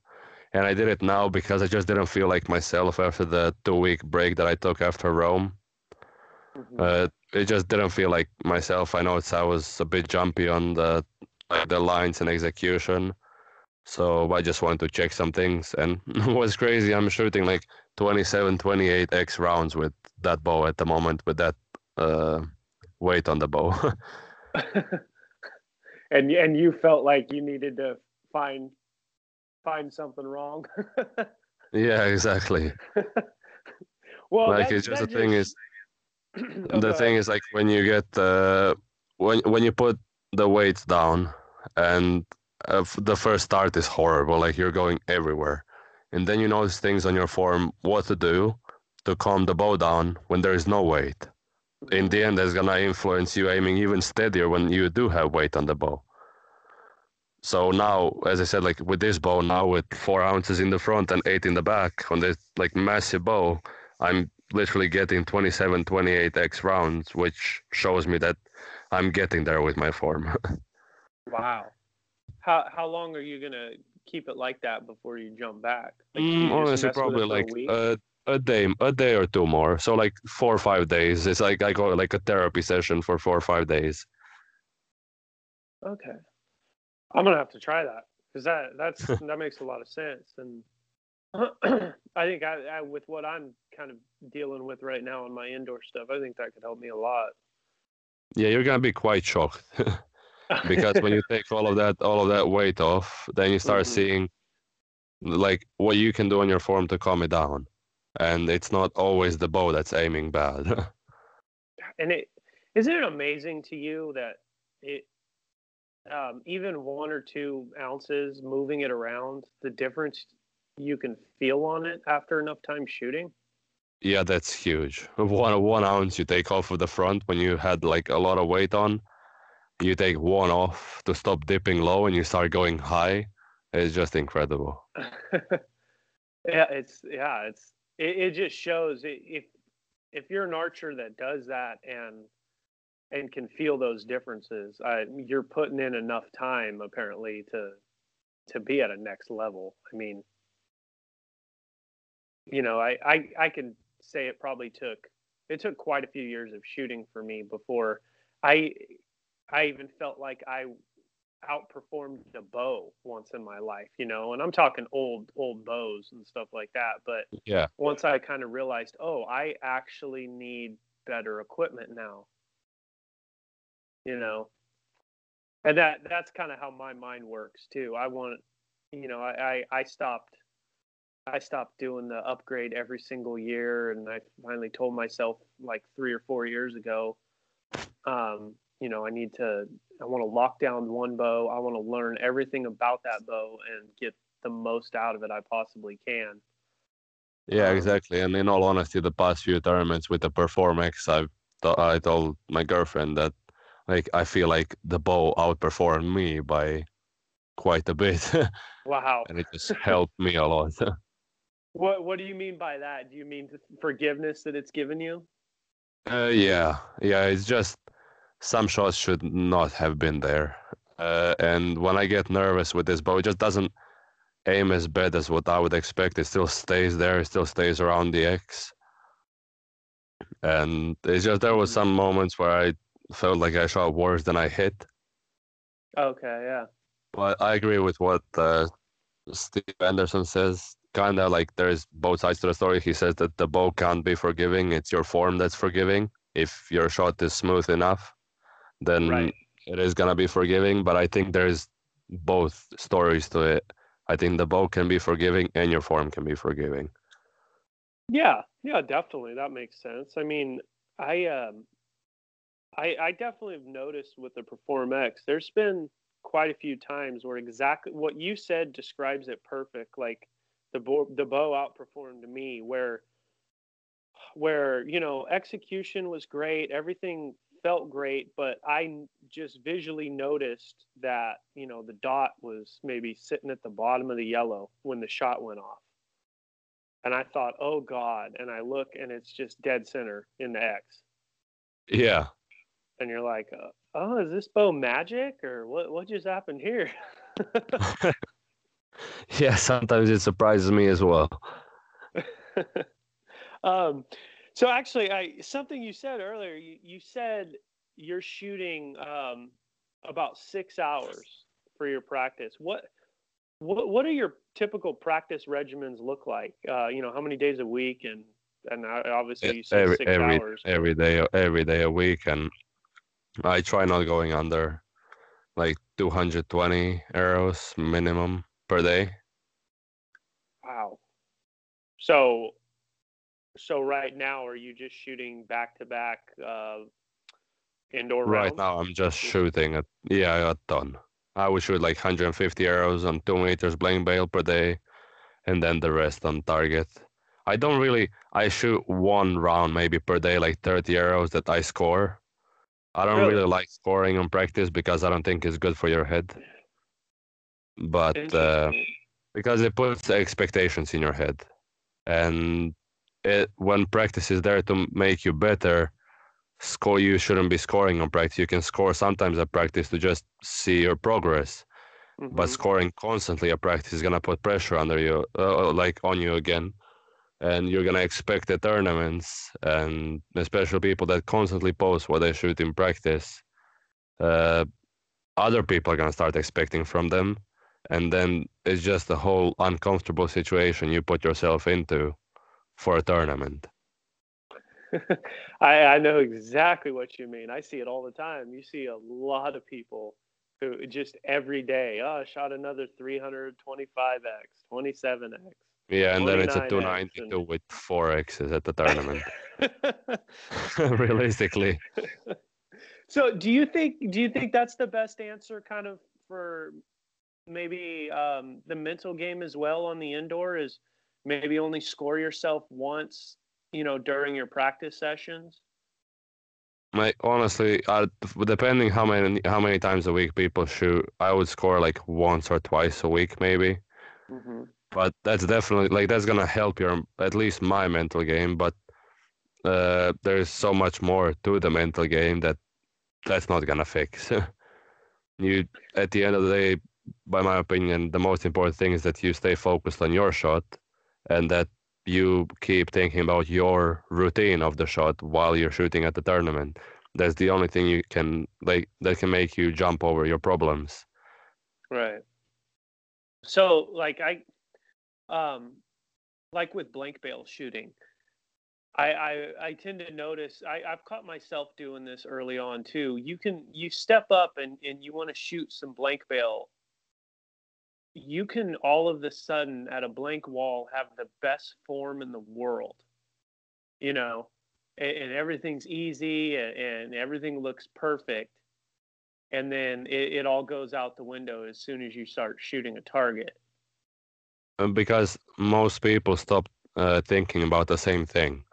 and I did it now because I just didn't feel like myself after the two week break that I took after Rome. Mm-hmm. Uh, it just didn't feel like myself. I know it's I was a bit jumpy on the like the lines and execution, So I just wanted to check some things, and what's crazy, I'm shooting like 27, 28 x rounds with that bow at the moment with that uh, weight on the bow. and and you felt like you needed to find find something wrong. yeah, exactly. well, like that, it's just the thing is, Oh, the thing is like when you get uh, when when you put the weights down and uh, the first start is horrible, like you're going everywhere, and then you notice things on your form what to do to calm the bow down when there is no weight. in the end that's gonna influence you aiming even steadier when you do have weight on the bow. So now, as I said, like with this bow now with four ounces in the front and eight in the back on this like massive bow, I'm literally getting 27, 28 X rounds, which shows me that I'm getting there with my form. Wow. How how long are you gonna keep it like that before you jump back? Like, Mm, you honestly, mess with it probably like a, a day, a day or two more. So like four or five days. It's like I go like a therapy session for four or five days. Okay. I'm gonna have to try that because that that's that makes a lot of sense, and I think I, I with what I'm kind of dealing with right now on my indoor stuff, I think that could help me a lot. Yeah, you're gonna be quite shocked. because when you take all of that all of that weight off then you start Mhm. seeing like what you can do on your form to calm it down. And it's not always the bow that's aiming bad. And it isn't it amazing to you that it um, even one or two ounces moving it around the difference you can feel on it after enough time shooting? Yeah that's huge. One one ounce you take off of the front when you had like a lot of weight on you take one off to stop dipping low and you start going high it's just incredible. Yeah it's yeah it's it, it just shows if if you're an archer that does that and and can feel those differences uh, you're putting in enough time apparently to to be at a next level. I mean you know i i, I can say it probably took it took quite a few years of shooting for me before i i even felt like i outperformed a bow once in my life you know and i'm talking old old bows and stuff like that but yeah. once i kind of realized oh i actually need better equipment now. You know? And that that's kind of how my mind works too. I want you know I, I i stopped i stopped doing the upgrade every single year and i finally told myself like three or four years ago um you know i need to i want to lock down one bow i want to learn everything about that bow and get the most out of it i possibly can. Yeah Um, exactly and in all honesty the past few tournaments with the perform I've th- i told my girlfriend that like i feel like the bow outperformed me by quite a bit wow. and it just helped me a lot. What what do you mean by that? Do you mean forgiveness that it's given you? Uh, yeah yeah it's just some shots should not have been there uh, and when i get nervous with this bow it just doesn't aim as bad as what i would expect it still stays there it still stays around the x and it's just there was some moments where i felt like i shot worse than i hit okay yeah But I agree with what uh, Steve Anderson says. Kind of like there's both sides to the story. He says that the bow can't be forgiving. It's your form that's forgiving. If your shot is smooth enough, then Right. it is gonna be forgiving. But I think there's both stories to it. I think the bow can be forgiving and your form can be forgiving. Yeah, yeah, definitely. That makes sense. I mean, I um I I definitely have noticed with the Perform X, there's been quite a few times where exactly what you said describes it perfect. Like the bo- the bow outperformed me where where, you know, execution was great, everything felt great, but I just visually noticed that, you know, the dot was maybe sitting at the bottom of the yellow when the shot went off. And I thought, oh God. And I look and it's just dead center in the X. Yeah, And you're like, uh, oh, is this bow magic or what, what just happened here? yeah. Sometimes it surprises me as well. um, so actually, I something you said earlier. You, you said you're shooting um, about six hours for your practice. What what what do your typical practice regimens look like? Uh, you know, how many days a week, and and obviously you said every six every hours. every day every day a week, and I try not going under like 220 arrows minimum per day. Wow. So, so right now, are you just shooting back to back uh, indoor Right rounds? now, I'm just shooting at yeah a ton. I would shoot like 150 arrows on two meters blank bale per day, and then the rest on target. I don't really. I shoot one round maybe per day, like 30 arrows that I score. I don't Really? really like scoring on practice because I don't think it's good for your head. But uh, because it puts expectations in your head, and it when practice is there to make you better, score you shouldn't be scoring on practice. You can score sometimes at practice to just see your progress, but Mhm. scoring constantly at practice is gonna put pressure under you, uh, like on you again, and you're gonna expect the tournaments, and especially people that constantly post what they shoot in practice. Uh, other people are gonna start expecting from them, and then it's just a whole uncomfortable situation you put yourself into for a tournament. I, I know exactly what you mean. I see it all the time. You see a lot of people who just every day, oh, I shot another 325x, 27x. Yeah, and then it's a 29X 292 and- with four X's at the tournament. Realistically, so do you think do you think that's the best answer kind of for maybe um, the mental game as well on the indoor is maybe only score yourself once you know during your practice sessions my honestly, I, depending how many how many times a week people shoot, I would score like once or twice a week maybe. mm-hmm. But that's definitely like that's gonna help your at least my mental game. But uh, there's so much more to the mental game that that's not gonna fix. you at the end of the day, by my opinion, the most important thing is that you stay focused on your shot and that you keep thinking about your routine of the shot while you're shooting at the tournament. That's the only thing you can like that can make you jump over your problems. Right. So like I um like with blank bale shooting, I I, I tend to notice I, I've caught myself doing this early on too. You can you step up and, and you want to shoot some blank bale. You can all of the sudden at a blank wall have the best form in the world. You know, and, and everything's easy and, and everything looks perfect and then it, it all goes out the window as soon as you start shooting a target. Uh, Because most people stop uh, thinking about the same thing.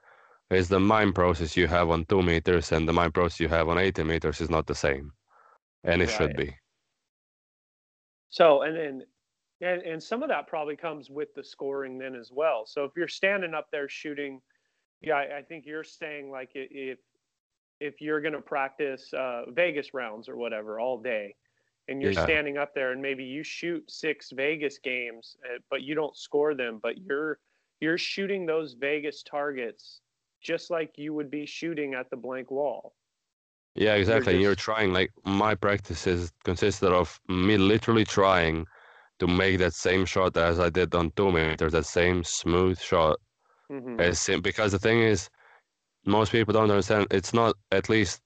Is the mind process you have on two meters and the mind process you have on 80 meters is not the same, and it should be. So and then and, and some of that probably comes with the scoring then as well. So if you're standing up there shooting, yeah, I, I think you're saying like if if you're going to practice uh, Vegas rounds or whatever all day, and you're Yeah. standing up there and maybe you shoot six Vegas games, uh, but you don't score them, but you're you're shooting those Vegas targets just like you would be shooting at the blank wall. Yeah, exactly. You're just- trying like my practices consisted of me literally trying to make that same shot as I did on two meters, that same smooth shot. Mhm. As because the thing is, most people don't understand. It's not at least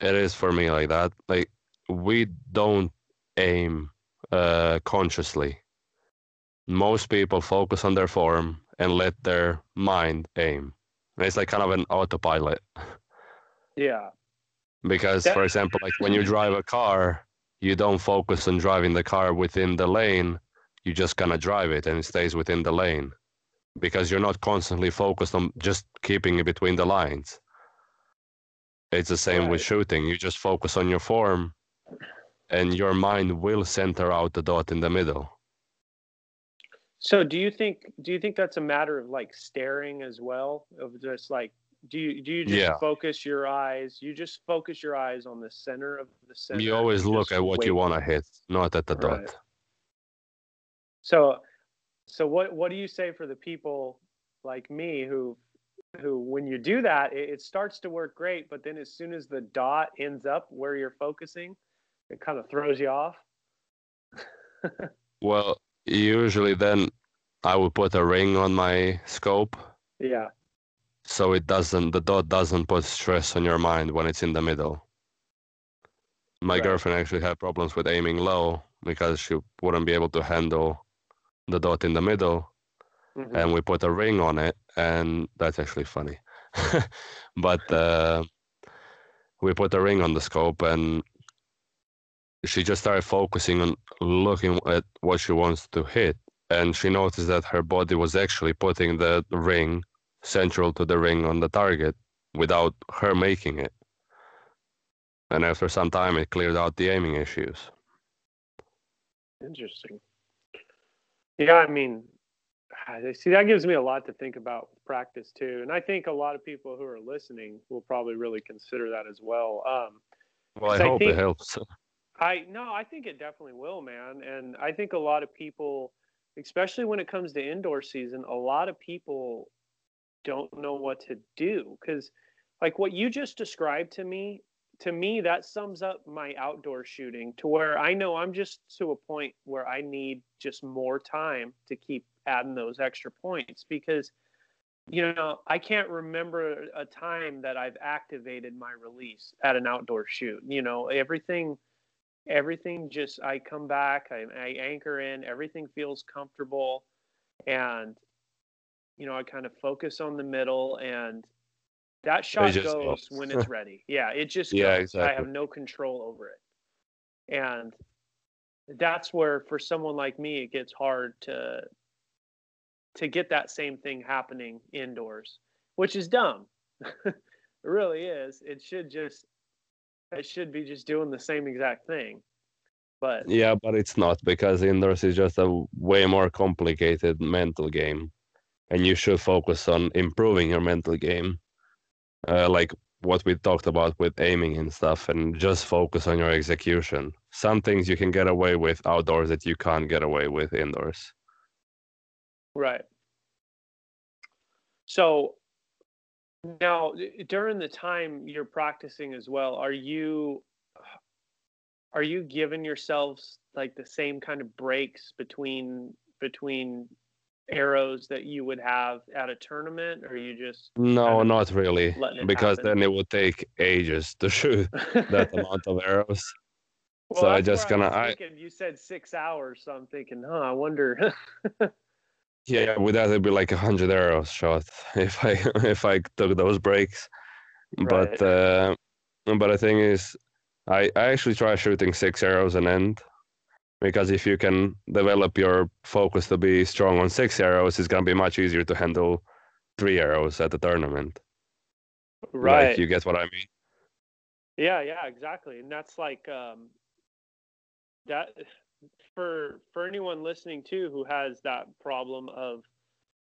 it is for me like that. Like we don't aim uh, consciously. Most people focus on their form and let their mind aim. And it's like kind of an autopilot. Yeah. Because, That- for example, like when you drive a car, you don't focus on driving the car within the lane. You just kind of drive it and it stays within the lane because you're not constantly focused on just keeping it between the lines. It's the same with shooting. You just focus on your form and your mind will center out the dot in the middle. So do you think do you think that's a matter of like staring as well? Of just like do you do you just Yeah. focus your eyes? You just focus your eyes on the center of the center. You always look at what you want to hit, not at the Right. dot. So so what what do you say for the people like me who who when you do that it, it starts to work great, but then as soon as the dot ends up where you're focusing, it kind of throws you off. Well, usually then I would put a ring on my scope Yeah. So it doesn't the dot doesn't put stress on your mind when it's in the middle. My Right. girlfriend actually had problems with aiming low because she wouldn't be able to handle the dot in the middle Mhm. and we put a ring on it and that's actually funny but uh, we put a ring on the scope and she just started focusing on looking at what she wants to hit and she noticed that her body was actually putting the ring central to the ring on the target without her making it and after some time it cleared out the aiming issues Interesting. Yeah, I mean, I see that gives me a lot to think about with practice too, and I think a lot of people who are listening will probably really consider that as well. Um, well I hope think- it helps I no, I think it definitely will, man. And I think a lot of people, especially when it comes to indoor season, a lot of people don't know what to do because, like what you just described to me, to me that sums up my outdoor shooting to where I know I'm just to a point where I need just more time to keep adding those extra points because you know, I can't remember a time that I've activated my release at an outdoor shoot. You know, everything everything just I come back, I, I anchor in, everything feels comfortable, and you know I kind of focus on the middle, and that shot goes when it's ready. Yeah, it just Yeah, goes. I have no control over it, and that's where for someone like me it gets hard to to get that same thing happening indoors, which is dumb. it really is. It should just it should be just doing the same exact thing. But Yeah, but it's not because indoors is just a way more complicated mental game, and you should focus on improving your mental game, uh, like what we talked about with aiming and stuff, and just focus on your execution. Some things you can get away with outdoors that you can't get away with indoors. right. So now during the time you're practicing as well, are you are you giving yourselves like the same kind of breaks between between arrows that you would have at a tournament or you just No, not really, because happen? then it would take ages to shoot that amount of arrows. Well, so I just gonna I thinking you said six hours, so I'm thinking, huh? I wonder. yeah, with that it'd be like a hundred arrows shot if I if I took those breaks. But uh, but the thing is, I I actually try shooting six arrows an end, because if you can develop your focus to be strong on six arrows, it's gonna be much easier to handle three arrows at the tournament. right. Like you get what I mean? Yeah, yeah, exactly. And that's like um that for for anyone listening too who has that problem of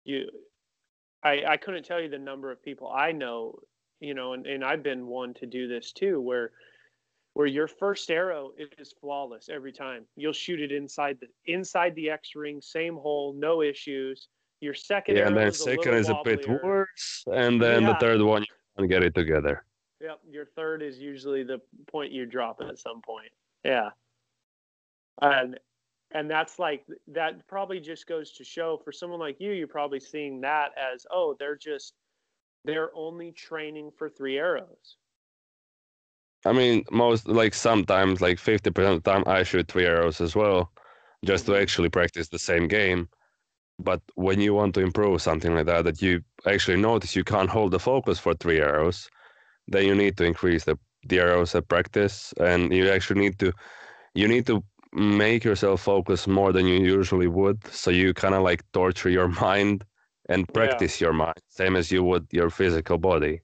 you I I couldn't tell you the number of people I know, you know, and, and I've been one to do this too, where where your first arrow is flawless every time. You'll shoot it inside the inside the X ring, same hole, no issues. Your second Yeah, arrow and then is a second little is a bit worse, and then the third one you can get it together. Yep, your third is usually the point you drop at some point. Yeah, and and that's like that probably just goes to show for someone like you, you're probably seeing that as oh they're just they're only training for three arrows. I mean, most like sometimes, like fifty percent of the time, I shoot three arrows as well, just to Mhm. actually practice the same game. But when you want to improve something like that, that you actually notice you can't hold the focus for three arrows, then you need to increase the the arrows at practice, and you actually need to you need to make yourself focus more than you usually would. So you kind of like torture your mind and Yeah. practice your mind, same as you would your physical body.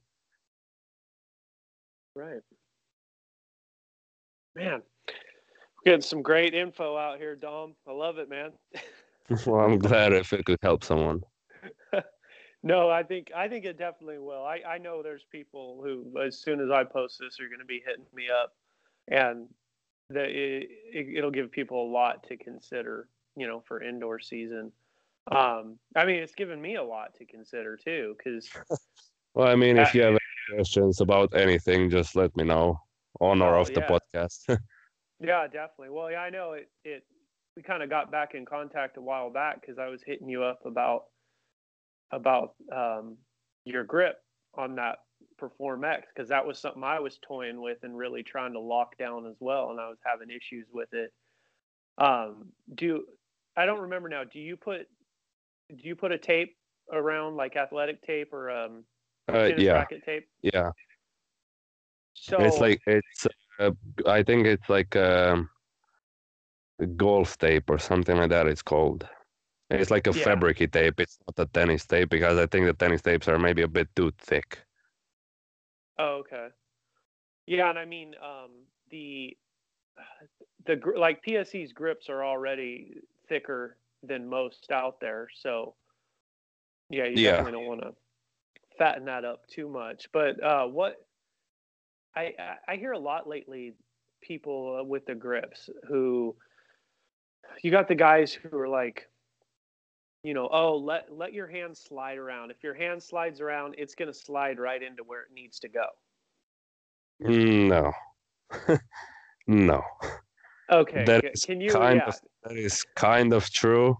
Right. Man, we're getting some great info out here, Dom. I love it, man. well, I'm glad if it could help someone. No, I think I think it definitely will. I, I know there's people who, as soon as I post this, are going to be hitting me up, and that it, it, it'll give people a lot to consider, you know, for indoor season. Um, I mean, it's given me a lot to consider too, because Well, I mean, if you have any questions about anything, just let me know on or Oh, off the podcast. yeah, definitely. Well, yeah, I know it. It we kind of got back in contact a while back because I was hitting you up about about um, your grip on that Perform X because that was something I was toying with and really trying to lock down as well, and I was having issues with it. Um, do I don't remember now? Do you put do you put a tape around like athletic tape or um, Uh, yeah, tape? yeah. So It's like it's. Uh, I think it's like um, golf tape or something like that. It's called. It's like a Yeah. fabricy tape. It's not a tennis tape because I think the tennis tapes are maybe a bit too thick. Oh, okay. Yeah, and I mean, um, the the like PSE's grips are already thicker than most out there, so yeah, you Yeah. definitely don't want to fatten that up too much. But uh, what I I- hear a lot lately, people uh, with the grips who you got the guys who are like you know, oh, let let your hand slide around. If your hand slides around, it's going to slide right into where it needs to go. Mm, No, no. Okay. That is Can you? kind yeah. of that is kind of true.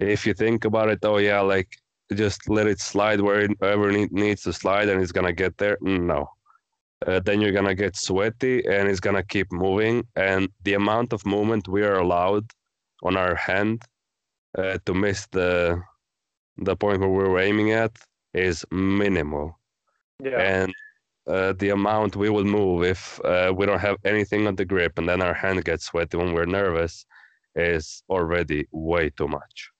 If you think about it, oh yeah, like just let it slide wherever it needs to slide, and it's gonna get there. No, uh, then you're gonna get sweaty, and it's gonna keep moving. And the amount of movement we are allowed on our hand uh, to miss the the point where we're aiming at is minimal Yeah. and uh, the amount we will move if uh, we don't have anything on the grip and then our hand gets sweaty when we're nervous is already way too much.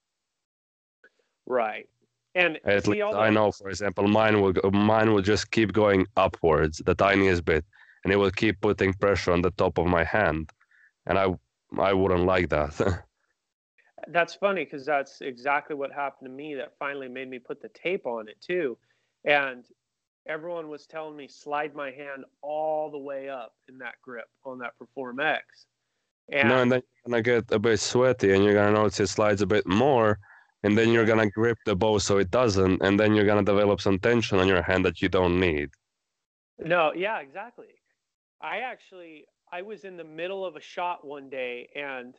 right. And At least I know, for example, mine will go, mine will just keep going upwards the tiniest bit, and it will keep putting pressure on the top of my hand, and I I wouldn't like that. that's funny because that's exactly what happened to me. That finally made me put the tape on it too, and everyone was telling me slide my hand all the way up in that grip on that Perform X. And no, and then you're gonna get a bit sweaty, and you're gonna notice it slides a bit more, and then you're gonna grip the bow so it doesn't, and then you're gonna develop some tension on your hand that you don't need. No, yeah, exactly. I actually I was in the middle of a shot one day and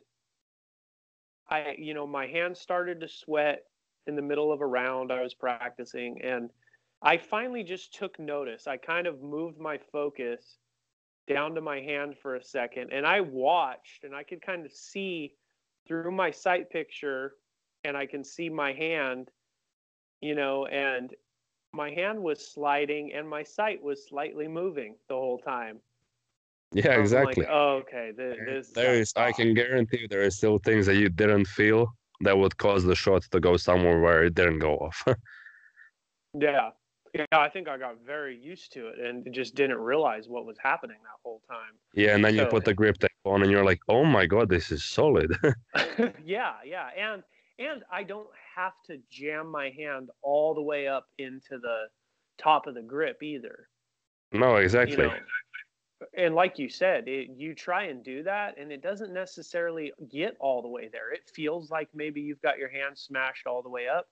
I you know, my hand started to sweat in the middle of a round I was practicing and I finally just took notice. I kind of moved my focus down to my hand for a second and I watched and I could kind of see through my sight picture and I can see my hand, you know, and my hand was sliding and my sight was slightly moving the whole time. Yeah, I'm exactly. Like, oh, okay, th- this. there is, I can guarantee you, are still things that you didn't feel that would cause the shot to go somewhere where it didn't go off. Yeah, yeah. I think I got very used to it and just didn't realize what was happening that whole time. yeah, and then you put the grip tape on, and you're like, oh my god, this is solid. yeah, yeah, and and I don't have to jam my hand all the way up into the top of the grip either. no, You exactly. know, and like you said, it, you try and do that, and it doesn't necessarily get all the way there. It feels like maybe you've got your hand smashed all the way up,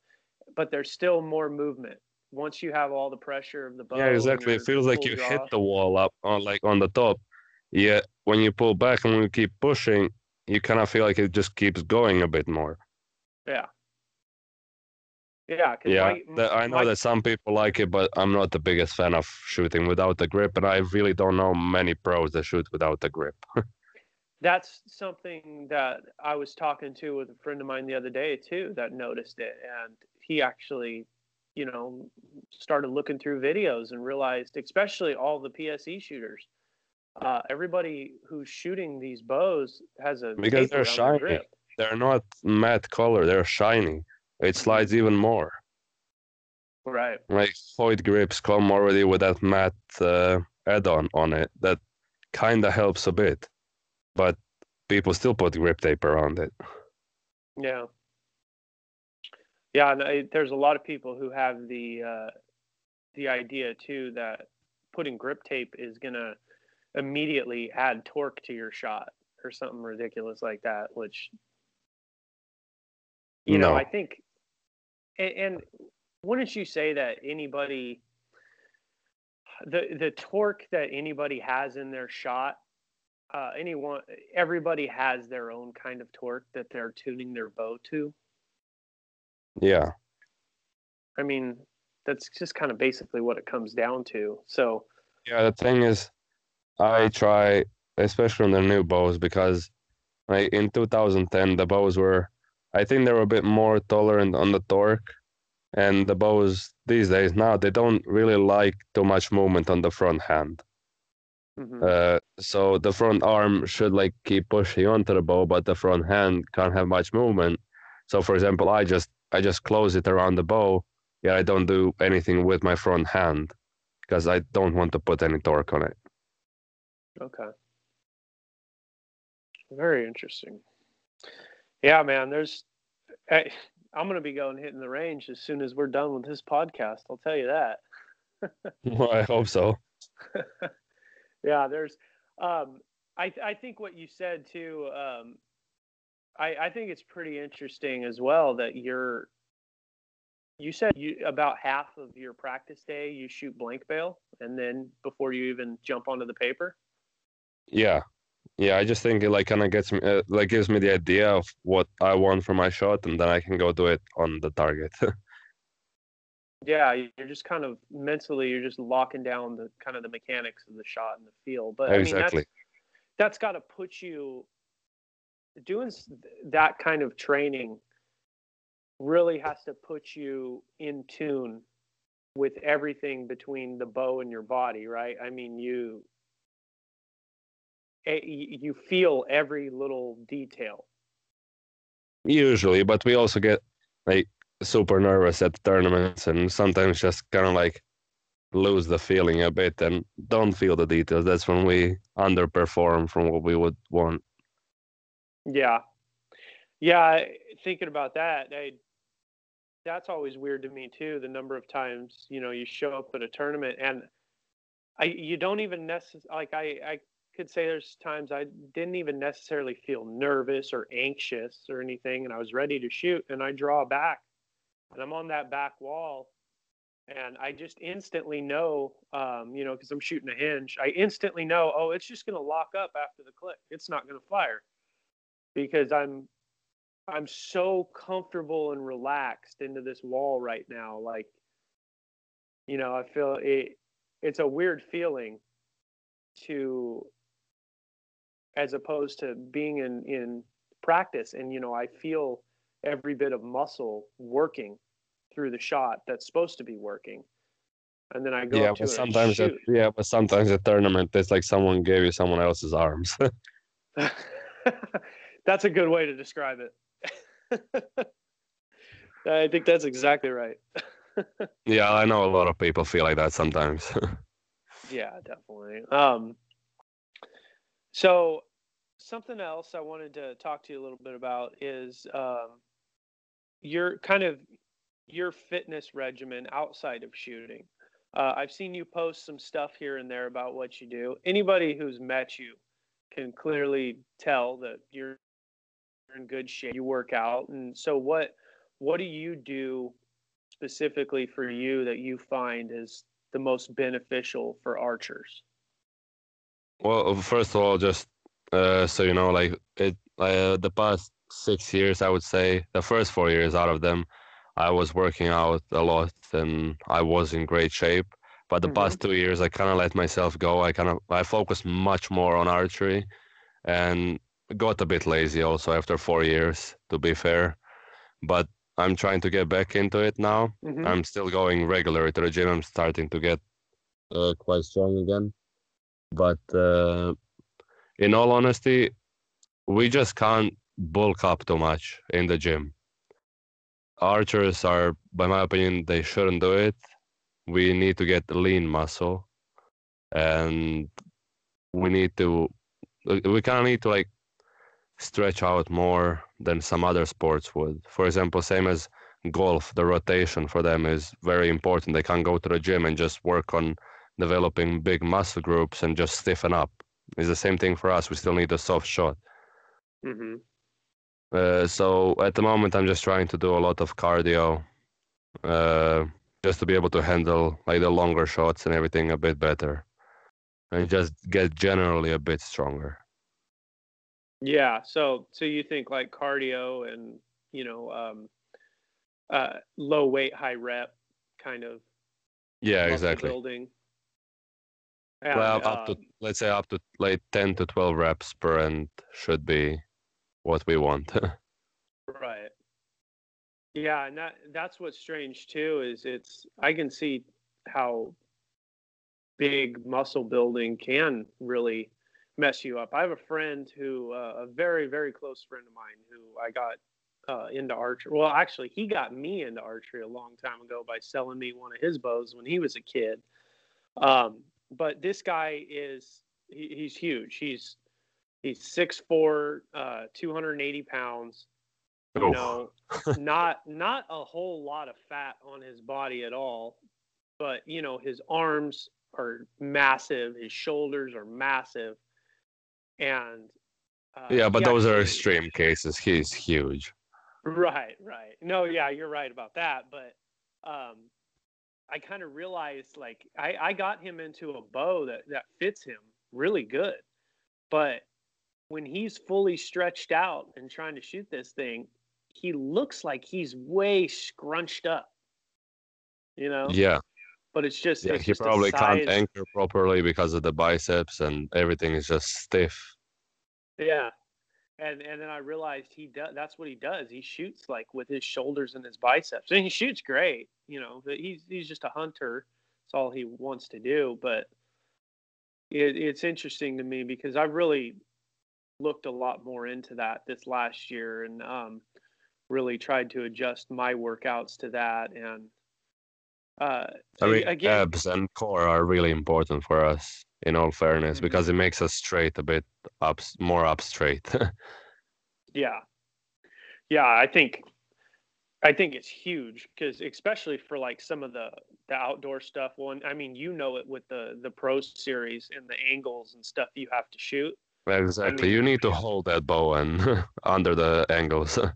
but there's still more movement once you have all the pressure of the bow. Yeah, exactly. It feels like you draw. hit the wall up on like on the top. Yeah, when you pull back and when you keep pushing, you kind of feel like it just keeps going a bit more. Yeah. Yeah. Yeah, my- that, I know my- that some people like it, but I'm not the biggest fan of shooting without the grip, and I really don't know many pros that shoot without the grip. that's something that I was talking to with a friend of mine the other day too that noticed it and he actually you know started looking through videos and realized especially all the PSE shooters uh, everybody who's shooting these bows has a Because they're shiny. grip. They're not matte color; they're shiny. It slides even more. right Like Hoyt grips come already with that matte uh, add-on on it that kind of helps a bit, but people still put grip tape around it. yeah yeah and I, there's a lot of people who have the uh, the idea too that putting grip tape is gonna immediately add torque to your shot or something ridiculous like that which you know i think and, and wouldn't you say that anybody the the torque that anybody has in their shot uh, anyone, everybody has their own kind of torque that they're tuning their bow to. Yeah. I mean, that's just kind of basically what it comes down to. So, Yeah, the thing is, I try, especially on the new bows, because like in 2010, the bows were, I think they were a bit more tolerant on the torque. And the bows these days now, they don't really like too much movement on the front hand. mhm. Uh, so the front arm should like keep pushing onto the bow, but the front hand can't have much movement. So for example, I just I just close it around the bow. Yeah, I don't do anything with my front hand because I don't want to put any torque on it. Okay. Very interesting. Yeah, man. There's, I, I'm gonna be going hitting the range as soon as we're done with this podcast. I'll tell you that. well, I hope so. yeah, there's. Um, I I think what you said too. Um, I I think it's pretty interesting as well that you're. You said you about half of your practice day you shoot blank bale, and then before you even jump onto the paper. Yeah, yeah. I just think it like kind of gets me, uh, like gives me the idea of what I want for my shot, and then I can go do it on the target. Yeah, you're just kind of mentally, you're just locking down the kind of the mechanics of the shot and the feel. But I mean, exactly. that's that's got to put you doing that kind of training. Really has to put you in tune with everything between the bow and your body, right? I mean, you you feel every little detail. Usually, but we also get like super nervous at tournaments and sometimes just kind of like lose the feeling a bit and don't feel the details. That's when we underperform from what we would want. Yeah. Yeah, thinking about that, I, that's always weird to me too. The number of times you know you show up at a tournament and I you don't even necessarily like I I could say there's times I didn't even necessarily feel nervous or anxious or anything, and I was ready to shoot, and I draw back, and I'm on that back wall, and I just instantly know, um, you know, because I'm shooting a hinge, I instantly know, oh, it's just gonna lock up after the click. It's not gonna fire because I'm I'm so comfortable and relaxed into this wall right now. Like, you know, I feel it. It's a weird feeling to, as opposed to being in in practice, and you know, I feel every bit of muscle working through the shot that's supposed to be working, and then I go yeah, but sometimes at, yeah, but sometimes at tournament it's like someone gave you someone else's arms. that's a good way to describe it. I think that's exactly right. yeah, I know a lot of people feel like that sometimes. Yeah, definitely. Um, so something else I wanted to talk to you a little bit about is um, your kind of your fitness regimen outside of shooting. Uh, I've seen you post some stuff here and there about what you do. Anybody who's met you can clearly tell that you're in good shape. You work out, and so what? What do you do specifically for you that you find is the most beneficial for archers? Well, first of all, just uh, so you know, like it, uh, the past six years, I would say the first four years out of them, I was working out a lot and I was in great shape. But the Mhm. past two years, I kind of let myself go. I kind of I focused much more on archery, and got a bit lazy also after four years. To be fair, but I'm trying to get back into it now. Mhm. I'm still going regular to the gym. I'm starting to get uh, quite strong again. But uh, in all honesty, we just can't bulk up too much in the gym. Archers are, by my opinion, they shouldn't do it. We need to get lean muscle, and we need to. We kind of need to like stretch out more than some other sports would. For example, same as golf, the rotation for them is very important. They can't go to the gym and just work on developing big muscle groups and just stiffen up. It's the same thing for us. We still need a soft shot. Mhm. Uh, so at the moment, I'm just trying to do a lot of cardio, uh, just to be able to handle like the longer shots and everything a bit better, and just get generally a bit stronger. Yeah. So so you think like cardio and you know um, uh, low weight, high rep kind of Yeah, exactly. building. Well, up to let's say up to like 10 to 12 reps per end should be what we want. Right. Yeah, and that that's what's strange too is it's I can see how big muscle building can really mess you up. I have a friend who uh, a very very close friend of mine who I got uh, into archery. Well, actually, he got me into archery a long time ago by selling me one of his bows when he was a kid. Um, but this guy is he, he's huge. He's he's 6'4", uh, 280 pounds you know not not a whole lot of fat on his body at all but you know his arms are massive his shoulders are massive and uh, yeah, but he those are extreme cases. He's huge. right right no yeah you're right about that but um i kind of realized like i i got him into a bow that that fits him really good but when he's fully stretched out and trying to shoot this thing he looks like he's way scrunched up you know Yeah, but it's just yeah. it's He just probably can't anchor properly because of the biceps and everything is just stiff. Yeah. And and then I realized he does that's what he does. He shoots like with his shoulders and his biceps. And he shoots great, you know. But he's he's just a hunter. It's all he wants to do, but it, it's interesting to me because I've really looked a lot more into that this last year and um really tried to adjust my workouts to that and uh I mean, again abs and core are really important for us, in all fairness, Mhm. because it makes us straight a bit up, more up straight. Yeah. Yeah, I think I think it's huge because especially for like some of the the outdoor stuff. One, I mean, you know it with the the pro series and the angles and stuff you have to shoot. exactly. mean- you need to hold that bow and under the angles.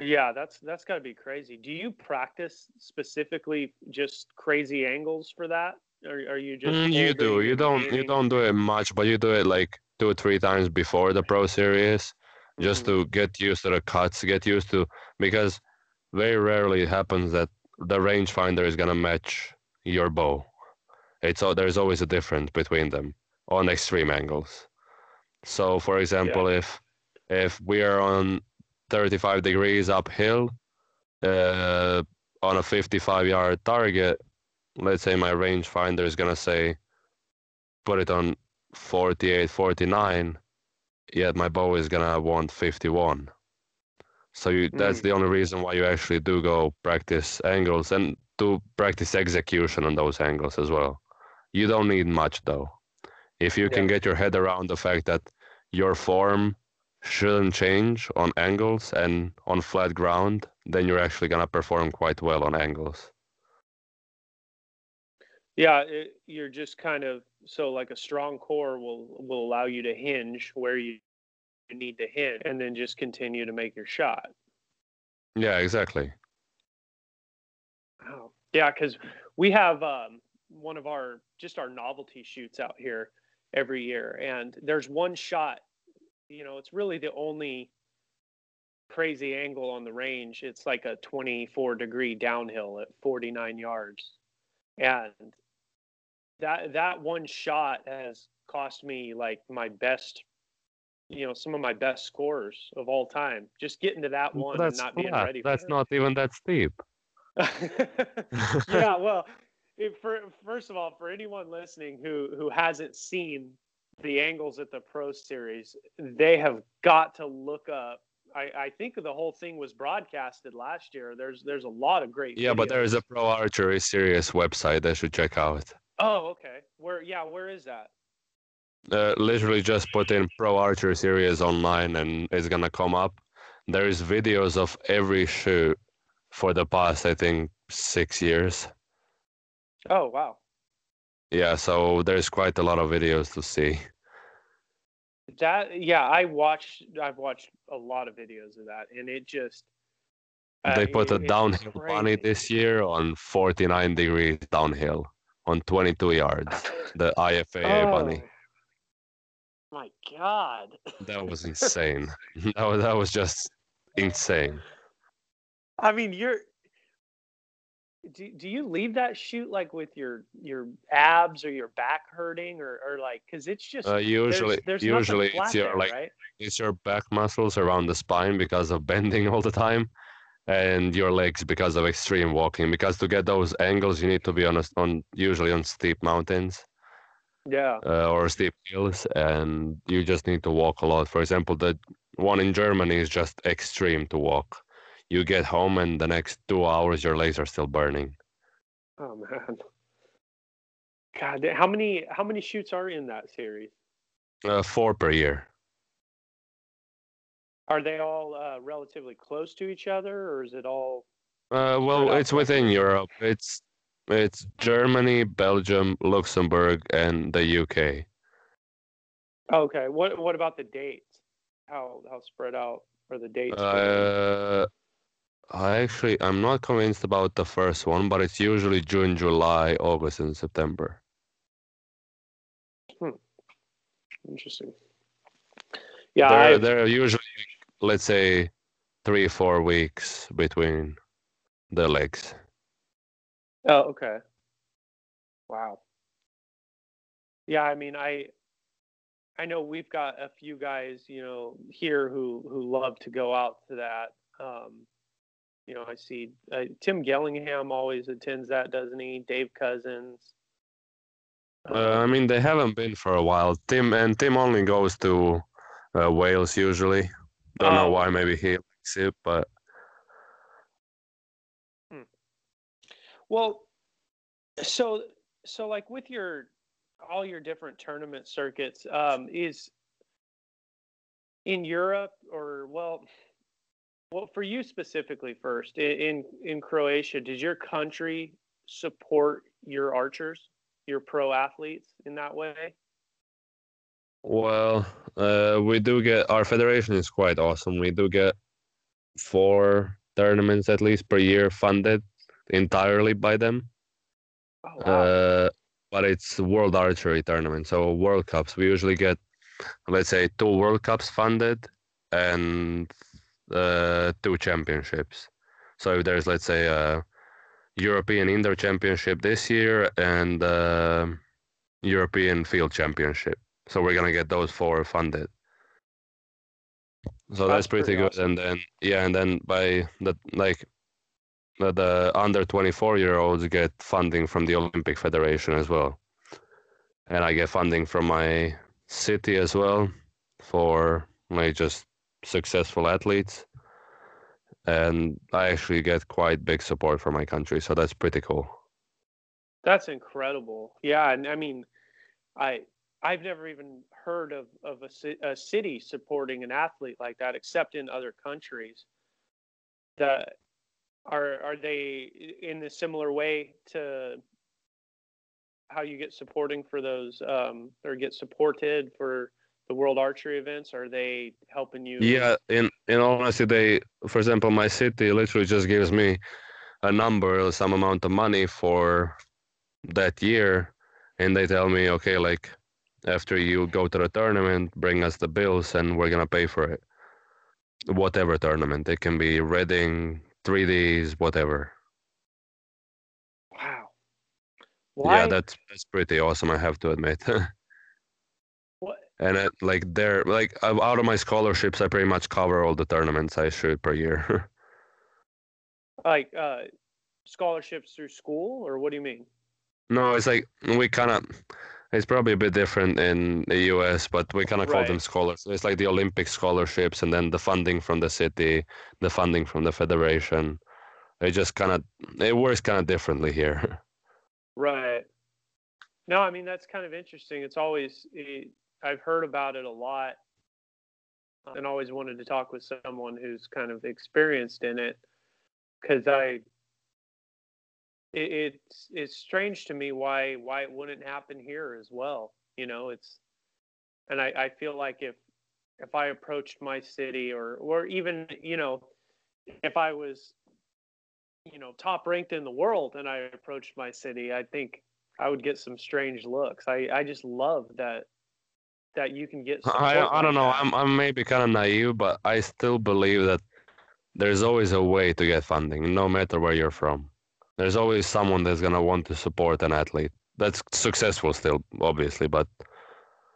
Yeah, that's that's got to be crazy. Do you practice specifically just crazy angles for that, or are you just Mm, you do. You don't. You don't do it much, but you do it like two or three times before the pro series, just Mhm. to get used to the cuts, get used to because very rarely it happens that the rangefinder is gonna match your bow. It's there's always a difference between them on extreme angles. So, for example, if if we are on 35 degrees uphill uh, on a 55 yard target, let's say my rangefinder is gonna say put it on 48, 49, yet my bow is gonna want 51. So you, that's Mm. the only reason why you actually do go practice angles and to practice execution on those angles as well. You don't need much though. If you can get your head around the fact that your form shouldn't change on angles and on flat ground, then you're actually gonna perform quite well on angles. Yeah, it, you're just kind of so like a strong core will will allow you to hinge where you need to hinge, and then just continue to make your shot. Yeah, exactly. Wow. Yeah, because we have um, one of our just our novelty shoots out here every year, and there's one shot. You know, it's really the only crazy angle on the range. It's like a 24 degree downhill at 49 yards, and that that one shot has cost me like my best. You know, some of my best scores of all time. Just getting to that one and that's not being flat. ready. That's not even that steep. yeah, well, if for first of all, for anyone listening who who hasn't seen the angles at the Pro Series, they have got to look up. I, I think the whole thing was broadcasted last year. There's there's a lot of great. Yeah, but there is a. Pro Archery Series website they should check out. Oh, okay. Where? Yeah, where is that? Uh, literally just put in Pro Archer Series online and it's gonna come up. There is videos of every shoot for the past, I think, six years. Oh, wow. Yeah, so there's quite a lot of videos to see. That yeah, I watched. I've watched a lot of videos of that, and it just. they put a downhill bunny this year on 49 degrees downhill on 22 yards. The IFAA bunny. Oh. My God. That was insane. that was that was just insane. I mean, you're. Do, do you leave that shoot like with your your abs or your back hurting or, or like because it's just Uh, usually, there's, there's usually it's your there, like right? it's your back muscles around the spine because of bending all the time, and your legs because of extreme walking. Because to get those angles, you need to be on a, on usually on steep mountains Yeah. uh, or steep hills, and you just need to walk a lot. For example, the one in Germany is just extreme to walk. You get home, and the next two hours, your legs are still burning. Oh man. God, how many how many shoots are in that series? Uh, four per year. Are they all uh, relatively close to each other, or is it all? Uh, well, it's within? Europe. It's it's Germany, Belgium, Luxembourg, and the UK. Okay. What what about the dates? How how spread out are the dates? Uh. I actually I'm not convinced about the first one, but it's usually June, July, August, and September. Hmm. Interesting. Yeah. They're I, they're usually let's say three four weeks between the legs. Oh, okay. Wow. Yeah, I mean, I I know we've got a few guys, you know, here who who love to go out to that. Um, you know, I see uh, Tim Gillingham always attends that, doesn't he? Dave Cousins. Uh, I mean, they haven't been for a while. Tim and Tim only goes to uh, Wales usually. Don't know Oh, why. Maybe he likes it, but Well, so so like with your all your different tournament circuits, um, is in Europe or well, well for you specifically first in in Croatia, does your country support your archers, your pro athletes in that way? Well, uh, we do get our federation is quite awesome. We do get four tournaments at least per year funded entirely by them. Oh, wow. Uh, but it's World Archery tournament, so World Cups. We usually get, let's say, two World Cups funded and uh, two championships. So if there's, let's say, a European Indoor Championship this year and uh, European Field Championship, so we're gonna get those four funded. So that's, That's pretty, pretty good. awesome. And then yeah, and then by the like the, the under 24 year olds get funding from the Olympic Federation as well. And I get funding from my city as well for like just successful athletes. And I actually get quite big support from my country, so that's pretty cool. That's incredible. Yeah, and I mean, I I've never even heard of of a, a city supporting an athlete like that, except in other countries. That are are they in a similar way to how you get supporting for those um, or get supported for the World Archery events? Are they helping you? Yeah, in in all honesty, they, for example, my city literally just gives me a number, or some amount of money for that year, and they tell me, okay, like after you go to the tournament, bring us the bills, and we're gonna pay for it. Whatever tournament, it can be Redding, 3Ds, whatever. Wow. Why? Yeah, that's that's pretty awesome. I have to admit. what? and it, like they're like out of my scholarships, I pretty much cover all the tournaments I shoot per year. Like uh, scholarships through school, or what do you mean? No, it's like we kind of. It's probably a bit different in the US, but we kind of call them Right. scholars. It's like the Olympic scholarships, and then the funding from the city, the funding from the federation. It just kind of it works kind of differently here. Right. No, I mean that's kind of interesting. It's always it, I've heard about it a lot, and always wanted to talk with someone who's kind of experienced in it, because I. It, it's it's strange to me why why it wouldn't happen here as well. You know, it's, and I I feel like if if I approached my city or or even you know, if I was you know top ranked in the world and I approached my city, I think I would get some strange looks. I I just love that that you can get. I I don't like know. that. I'm I'm maybe kind of naive, but I still believe that there's always a way to get funding, no matter where you're from. There's always someone that's gonna want to support an athlete. That's successful still, obviously, but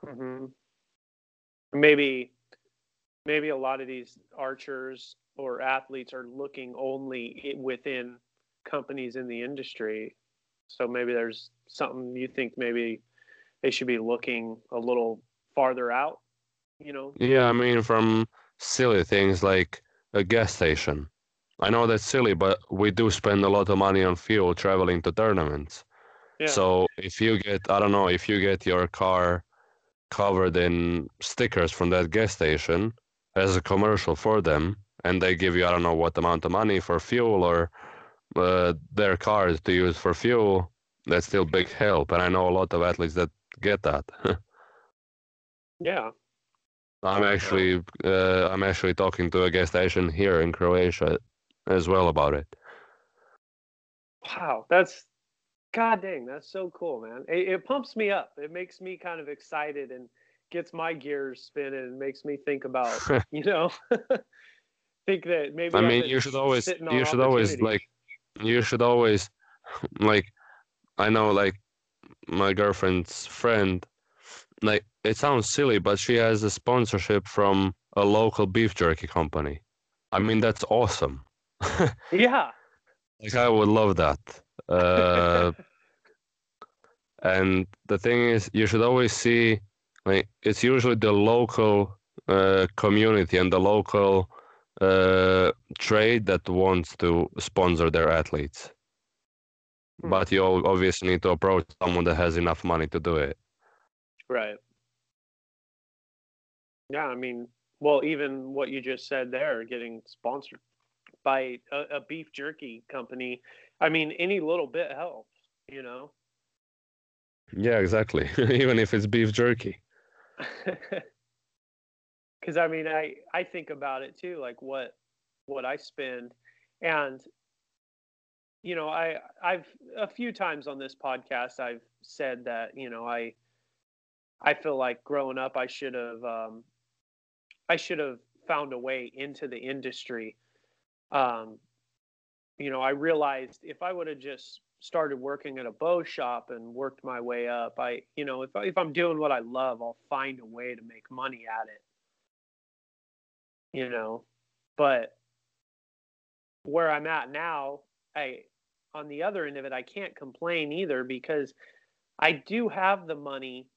hmm Maybe, maybe a lot of these archers or athletes are looking only within companies in the industry. So maybe there's something you think maybe they should be looking a little farther out. You know? yeah, I mean, from silly things like a gas station. I know that's silly, but we do spend a lot of money on fuel traveling to tournaments. Yeah. So if you get, I don't know, if you get your car covered in stickers from that gas station as a commercial for them, and they give you, I don't know what amount of money for fuel or uh, their cars to use for fuel, that's still big help. And I know a lot of athletes that get that. yeah. I'm actually, uh, I'm actually talking to a gas station here in Croatia as well about it. Wow, that's god dang, that's so cool, man. It, it pumps me up. It makes me kind of excited and gets my gears spinning and makes me think about, you know, think that maybe I mean, you should always, you should always like, you should always, like, I know, like, my girlfriend's friend, like, it sounds silly, but she has a sponsorship from a local beef jerky company. I mean, that's awesome. Yeah. Like, I would love that. Uh, and the thing is, you should always see, like, it's usually the local uh, community and the local uh, trade that wants to sponsor their athletes. Hmm. But you obviously need to approach someone that has enough money to do it. Right. Yeah, I mean, well, even what you just said there, getting sponsored by a, a beef jerky company. I mean, any little bit helps, you know. Yeah, exactly. Even if it's beef jerky. because I mean, I I think about it too, like what what I spend, and you know, I I've a few times on this podcast I've said that you know I I feel like growing up I should have um, I should have found a way into the industry. Um, you know, I realized if I would have just started working at a bow shop and worked my way up, I, you know, if if I'm doing what I love, I'll find a way to make money at it. You know, but where I'm at now, I on the other end of it, I can't complain either because I do have the money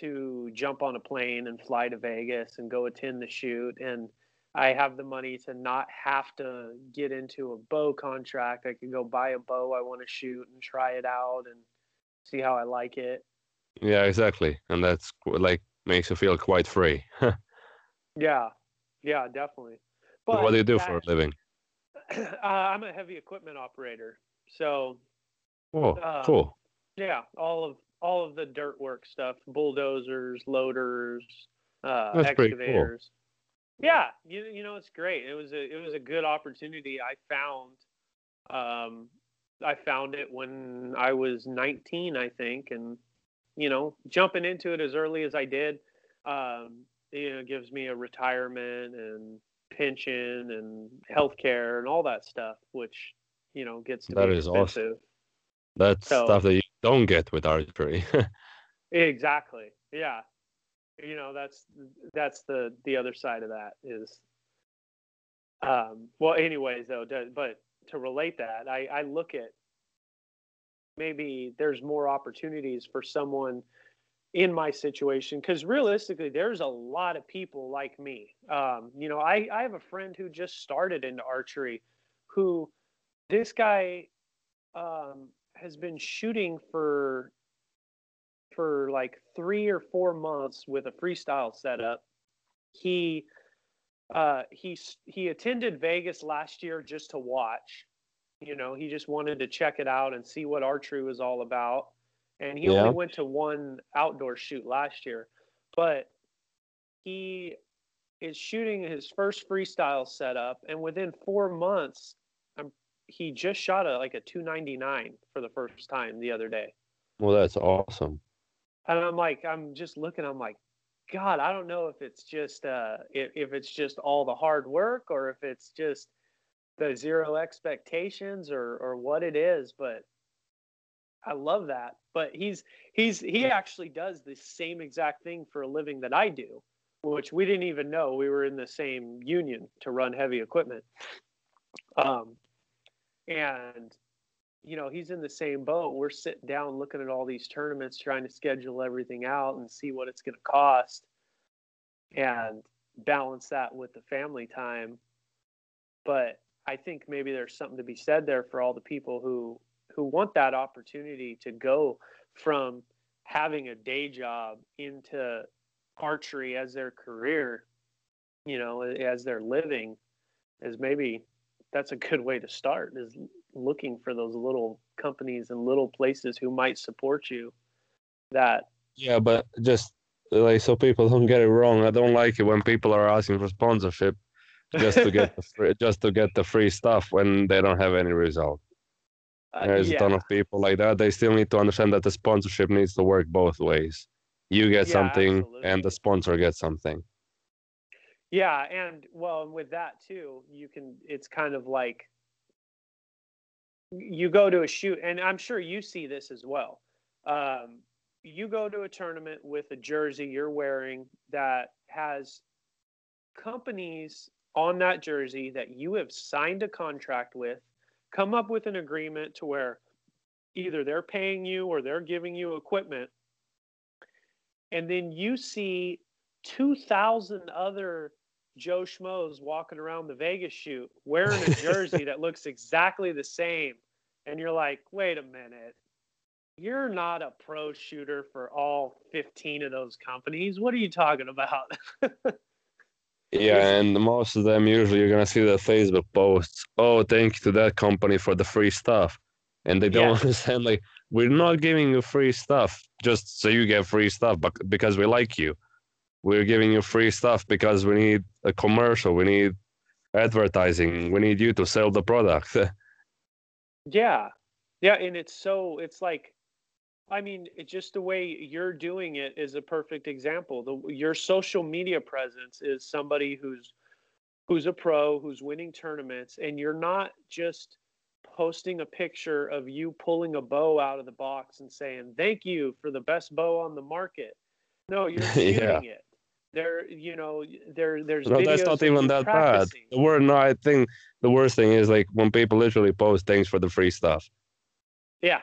to jump on a plane and fly to Vegas and go attend the shoot and I have the money to not have to get into a bow contract. I can go buy a bow I want to shoot and try it out and see how I like it. Yeah, exactly. And that's like makes you feel quite free. Yeah, yeah, definitely. what do you do that- for a living? uh, I'm a heavy equipment operator, so Oh, uh, cool. yeah, all of all of the dirt work stuff, bulldozers, loaders, uh, That's pretty cool. Yeah, you you know it's great. It was a it was a good opportunity I found. Um, I found it when I was 19, I think, and you know jumping into it as early as I did, um, you know, gives me a retirement and pension and health care and all that stuff, which you know gets to That be is awesome. expensive. That's so- stuff that you don't get with archery. Exactly. Yeah. You know, that's that's the the other side of that is um well anyways though, to, but to relate that, I I look at maybe there's more opportunities for someone in my situation because realistically there's a lot of people like me. Um, you know I, I have a friend who just started into archery who this guy um, has been shooting for for like three or four months with a freestyle setup. He uh, he he attended vegas last year just to watch. You know he just wanted to check it out and see what archery was all about. And he Yeah. only went to one outdoor shoot last year. But he is shooting his first freestyle setup. And within four months I'm, he just shot a like a 299 for the first time the other day. Well, that's awesome. And i'm like i'm just looking i'm like God, I don't know if it's just uh, if, if it's just all the hard work or if it's just the zero expectations or or what it is, but I love that. But he's he's he actually does the same exact thing for a living that I do, which we didn't even know we were in the same union to run heavy equipment. Um, and you know he's in the same boat. We're sitting down looking at all these tournaments, trying to schedule everything out and see what it's going to cost, and balance that with the family time. But I think maybe there's something to be said there for all the people who who want that opportunity to go from having a day job into archery as their career, you know, as their living, is maybe that's a good way to start is looking for those little companies and little places who might support you that yeah but just like so people don't get it wrong. I don't like it when people are asking for sponsorship just to get the free, just to get the free stuff when they don't have any result. Uh, there's yeah. a ton of people like that. They still need to understand that the sponsorship needs to work both ways. You get yeah, something absolutely. and the sponsor gets something. Yeah and well with that too you can it's kind of like you go to a shoot, and I'm sure you see this as well. Um, you go to a tournament with a jersey you're wearing that has companies on that jersey that you have signed a contract with, come up with an agreement to where either they're paying you or they're giving you equipment. And then you see 2,000 other Joe Schmoes walking around the Vegas shoot wearing a jersey that looks exactly the same. And you're like, wait a minute. You're not a pro shooter for all 15 of those companies. What are you talking about? yeah, and most of them usually you're going to see the Facebook posts. Oh, thank you to that company for the free stuff. And they don't yeah. understand, like, we're not giving you free stuff just so you get free stuff, but because we like you we're giving you free stuff because we need a commercial we need advertising we need you to sell the product yeah. Yeah and it's so it's like i mean it's just the way you're doing it is a perfect example. The your social media presence is somebody who's who's a pro who's winning tournaments and you're not just posting a picture of you pulling a bow out of the box and saying thank you for the best bow on the market. No you're shooting yeah. it there you know there there's no that's not even that practicing. bad. The word no i think the worst thing is like when people literally post things for the free stuff. Yeah.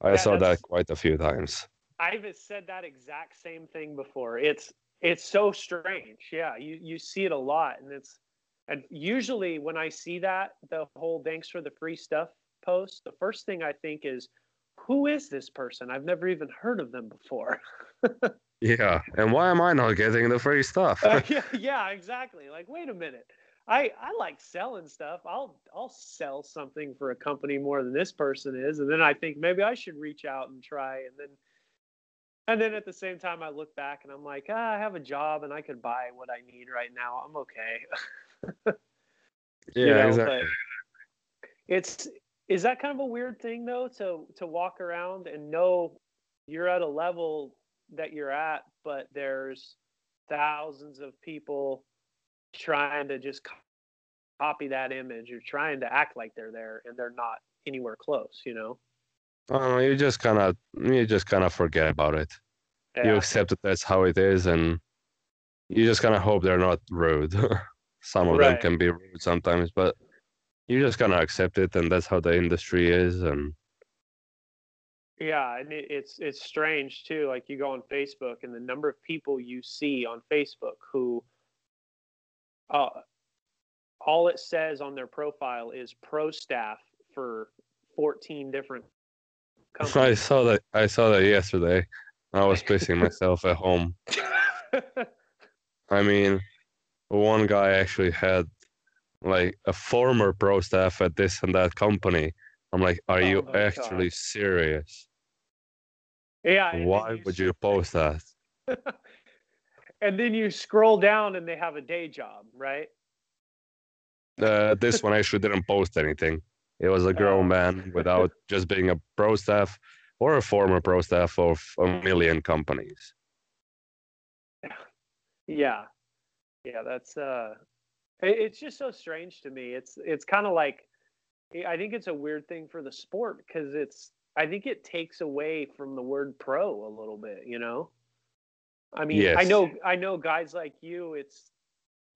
I yeah, saw that quite a few times. I've said that exact same thing before. It's it's so strange. Yeah you you see it a lot and it's and usually when i see that the whole thanks for the free stuff post the first thing i think is who is this person? I've never even heard of them before Yeah, and why am I not getting the free stuff? uh, yeah, yeah, exactly. Like, wait a minute. I I like selling stuff. I'll I'll sell something for a company more than this person is, and then I think maybe I should reach out and try, and then and then at the same time I look back and I'm like, ah, I have a job and I could buy what I need right now. I'm okay. yeah, you know, exactly. It's is that kind of a weird thing though to to walk around and know you're at a level that you're at, but there's thousands of people trying to just copy that image or trying to act like they're there and they're not anywhere close, you know? Oh, you just kind of you just kind of forget about it. Yeah. You accept that that's how it is, and you just kind of hope they're not rude. Some of right. them can be rude sometimes, but you just kind of accept it, and that's how the industry is. And yeah, and it, it's it's strange too. Like you go on Facebook, and the number of people you see on Facebook who, uh, all it says on their profile is pro staff for fourteen different. Companies. I saw that. I saw that yesterday. I was pissing myself at home. I mean, one guy actually had like a former pro staff at this and that company I'm like, are oh you actually God. serious? Yeah. Why would you post that? and then you scroll down and they have a day job, right? Uh, this one actually didn't post anything. It was a grown oh. man without just being a pro staff or a former pro staff of a million companies. Yeah, yeah, that's uh, it's just so strange to me. It's it's kind of like I think it's a weird thing for the sport because it's I think it takes away from the word pro a little bit. You know, I mean, I know I know guys like you. It's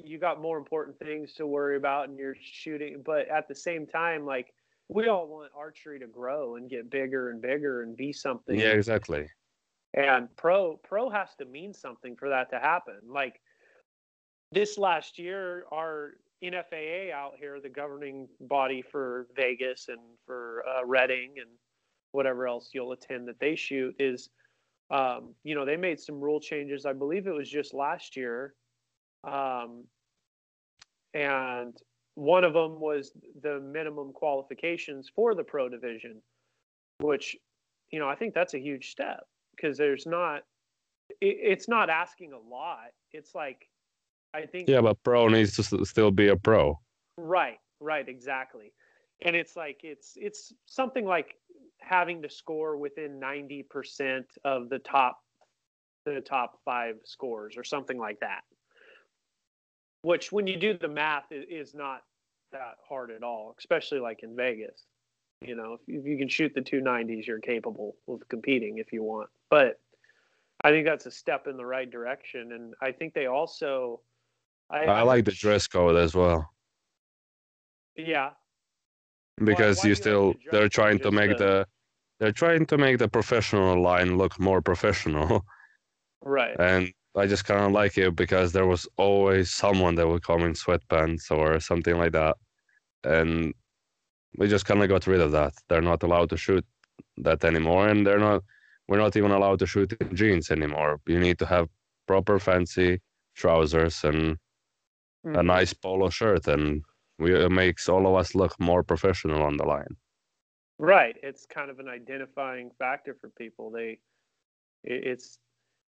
you got more important things to worry about, and you're shooting. But at the same time, like we all want archery to grow and get bigger and bigger and be something Yeah, exactly. and pro pro has to mean something for that to happen like this last year our nfaa out here the governing body for vegas and for uh, Redding and whatever else you'll attend that they shoot is um, you know they made some rule changes. I believe it was just last year um, and one of them was the minimum qualifications for the pro division which you know i think that's a huge step because there's not it, it's not asking a lot. It's like i think Yeah, but pro needs to still be a pro. right right exactly. And it's like it's it's something like having to score within 90% of the top the top five scores or something like that. Which when you do the math is not that hard at all especially like in vegas. You know if, if you can shoot the 290s you're capable of competing if you want. But i think that's a step in the right direction. And i think they also i, I like the dress code as well yeah because why do you you like still the they're trying to make the- the they're trying to make the professional line look more professional right and I just kind of like it because there was always someone that would come in sweatpants or something like that, and we just kind of got rid of that. They're not allowed to shoot that anymore, and they're not. We're not even allowed to shoot in jeans anymore. You need to have proper fancy trousers and a Mhm. nice polo shirt, and we, it makes all of us look more professional on the line. Right. It's kind of an identifying factor for people. They, it, it's,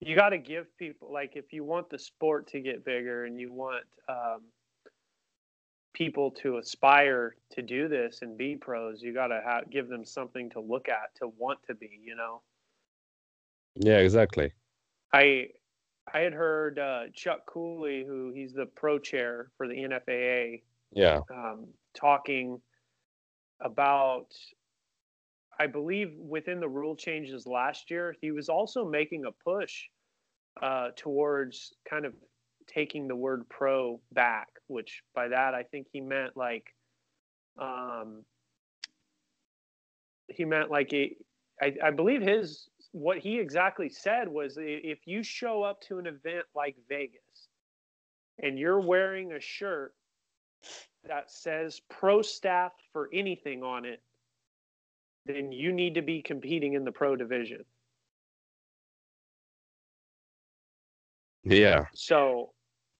you got to give people, like, if you want the sport to get bigger and you want um, people to aspire to do this and be pros, you got to ha- give them something to look at, to want to be, you know? Yeah, exactly. I, I had heard uh, Chuck Cooley, who he's the pro chair for the NFAA, Yeah, um, talking about I believe within the rule changes last year, he was also making a push uh, towards kind of taking the word pro back, which by that I think he meant like um, he meant like it, I, I believe his what he exactly said was if you show up to an event like Vegas and you're wearing a shirt that says pro staff for anything on it, then you need to be competing in the pro division. yeah, So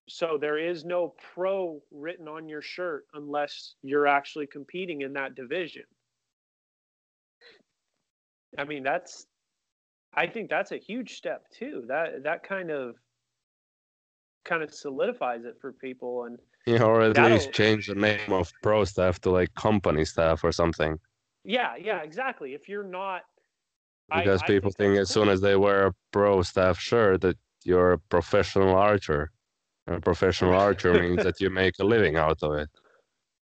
so there is no pro written on your shirt unless you're actually competing in that division. I mean that's I think that's a huge step too. That that kind of kind of solidifies it for people and yeah, or at least change the name of pro staff to like company staff or something. yeah, yeah, exactly. If you're not because I people think that's as soon as they wear a pro staff shirt that you're a professional archer. And a professional archer means that you make a living out of it.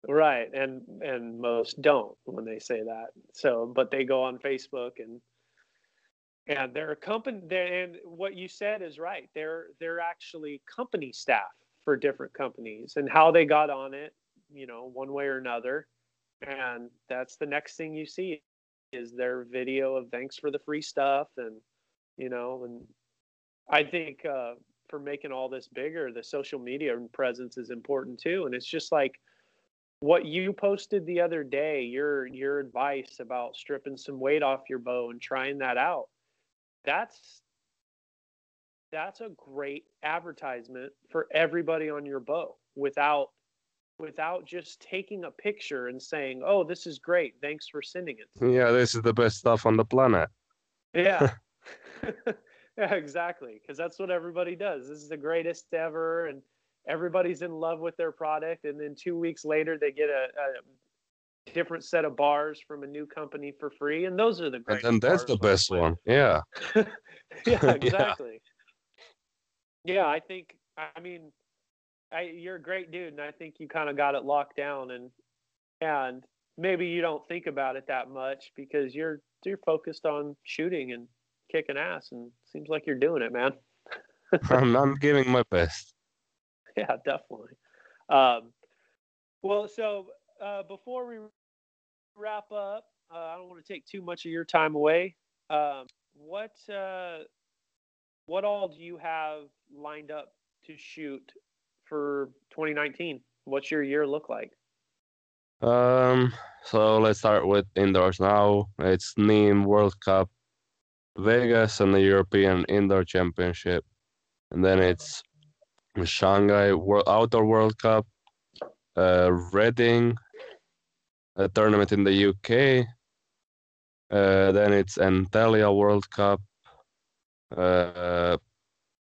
Right, and and most don't when they say that. So, but they go on Facebook and and they're a company. And what you said is right. They're they're actually company staff for different companies, and how they got on it, you know, one way or another. And that's the next thing you see is their video of thanks for the free stuff, and you know, and I think uh, for making all this bigger, the social media presence is important too. And it's just like what you posted the other day, your your advice about stripping some weight off your bow and trying that out. That's that's a great advertisement for everybody on your bow without without just taking a picture and saying, "Oh, this is great. Thanks for sending it." Yeah, this is the best stuff on the planet. Yeah. yeah, exactly. Because that's what everybody does. This is the greatest ever, and everybody's in love with their product. And then two weeks later, they get a, a different set of bars from a new company for free, and those are the And then that's the best one. Yeah. yeah, exactly. Yeah, I think I mean, I, you're a great dude, and I think you kind of got it locked down, and and maybe you don't think about it that much because you're you're focused on shooting and kicking ass, and seems like you're doing it, man. I'm, I'm giving my best. Yeah, definitely. Um, well, so uh, before we wrap up, uh, I don't want to take too much of your time away. Um, what uh, what all do you have lined up to shoot for 2019? What's your year look like? Um, so let's start with indoors now. It's Nîmes World Cup, Vegas, and the European Indoor Championship, and then it's Shanghai World Outdoor World Cup, uh, Redding, a tournament in the UK. Uh, then it's Antalya World Cup. Uh,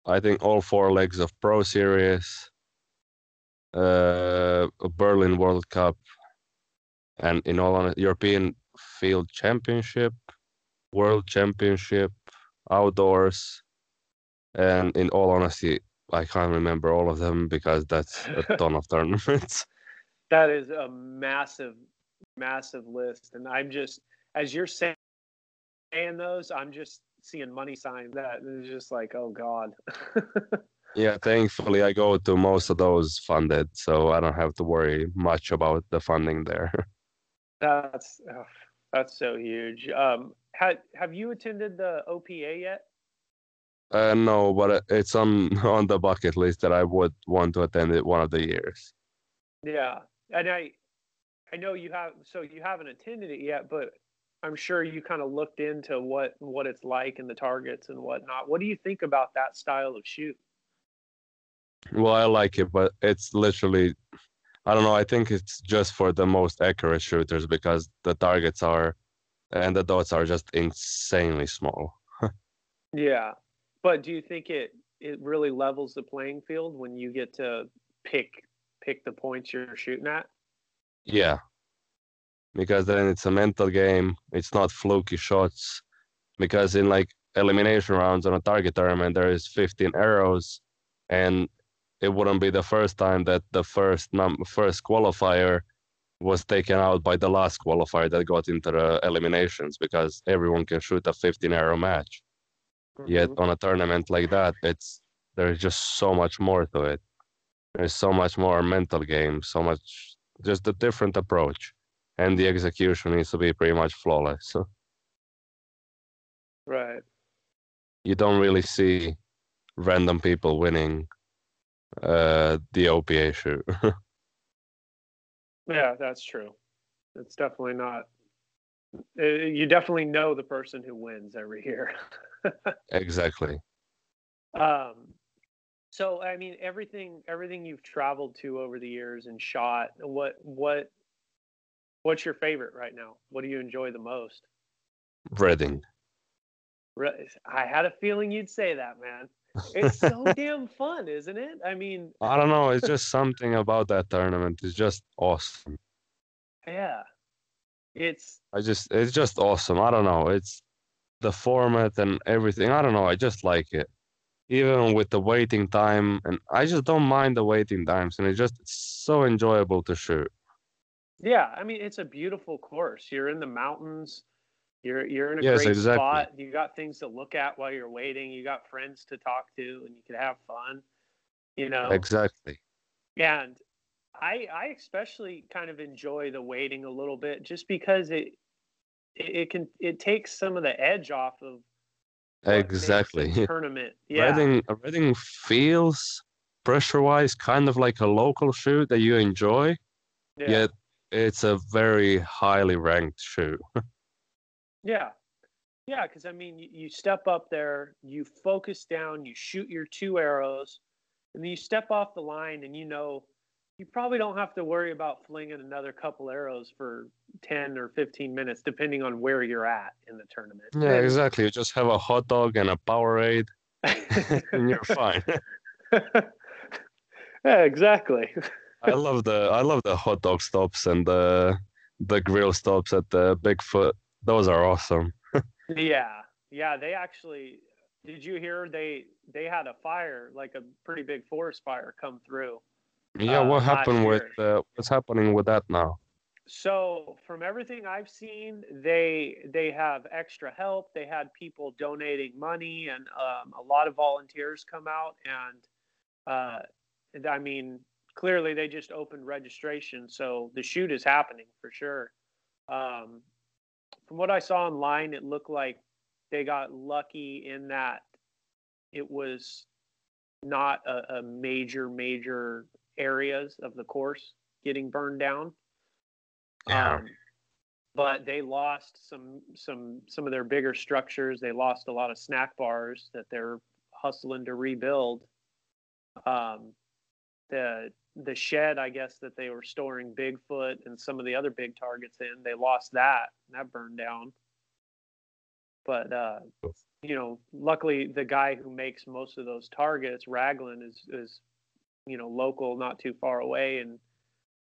I think all four legs of Pro Series, uh, Berlin World Cup, and in all honesty, European Field Championship, World Championship, outdoors, and in all honesty, I can't remember all of them because that's a ton of tournaments. That is a massive, massive list, and I'm just as you're saying those, I'm just seeing money signs that is just like, oh god. yeah, thankfully I go to most of those funded, so I don't have to worry much about the funding there. That's oh, that's so huge. Um, have have you attended the OPA yet? Uh, no, but it's on on the bucket list that I would want to attend it one of the years. Yeah, and I I know you have so you haven't attended it yet, but I'm sure you kind of looked into what what it's like and the targets and whatnot. What do you think about that style of shoot? Well, I like it, but it's literally I don't know. I think it's just for the most accurate shooters because the targets are and the dots are just insanely small. yeah, but do you think it it really levels the playing field when you get to pick pick the points you're shooting at? Yeah, because then it's a mental game. It's not fluky shots. Because in like elimination rounds on a target tournament, there is 15 arrows, and it wouldn't be the first time that the first num- first qualifier was taken out by the last qualifier that got into the eliminations because everyone can shoot a 15 arrow match. Mm-hmm. Yet on a tournament like that, it's there's just so much more to it. There's so much more mental game, so much just a different approach, and the execution needs to be pretty much flawless. So. Right. You don't really see random people winning uh, the OPA shoot. yeah, that's true. It's definitely not. Uh, you definitely know the person who wins every year. exactly. Um, so I mean, everything everything you've traveled to over the years and shot. What what what's your favorite right now? What do you enjoy the most? Redding. I had a feeling you'd say that, man. It's so damn fun, isn't it? I mean, I don't know. It's just something about that tournament. It's just awesome. Yeah, it's. I just, it's just awesome. I don't know. It's the format and everything. I don't know. I just like it even with the waiting time and i just don't mind the waiting times and it's just so enjoyable to shoot. Yeah i mean it's a beautiful course. You're in the mountains. You're you're in a yes, great exactly. spot. You got things to look at while you're waiting. You got friends to talk to and you can have fun you know? Exactly. And i i especially kind of enjoy the waiting a little bit just because it it, it can it takes some of the edge off of exactly tournament. Yeah. Redding Redding feels pressure wise kind of like a local shoot that you enjoy. Yeah. Yet it's a very highly ranked shoot. yeah. Yeah, because I mean, you step up there, you focus down, you shoot your two arrows, and then you step off the line, and you know you probably don't have to worry about flinging another couple arrows for 10 or 15 minutes, depending on where you're at in the tournament. Yeah, and, exactly. You just have a hot dog and a Powerade, and you're fine. yeah, exactly. I love the I love the hot dog stops and the the grill stops at the Bigfoot. Those are awesome. yeah, yeah. They actually did you hear they they had a fire, like a pretty big forest fire, come through? Yeah, uh, what happened with uh, what's happening with that now? So from everything I've seen, they they have extra help. They had people donating money, and um, a lot of volunteers come out. And uh, I mean, clearly they just opened registration, so the shoot is happening for sure. Um, from what I saw online, it looked like they got lucky in that it was not a, a major major areas of the course getting burned down. Yeah. Um, but they lost some some some of their bigger structures. They lost a lot of snack bars that they're hustling to rebuild. Um, the the shed, I guess, that they were storing Bigfoot and some of the other big targets in, they lost that. And that burned down. But uh, you know, luckily the guy who makes most of those targets, Raglan, is is you know local, not too far away, and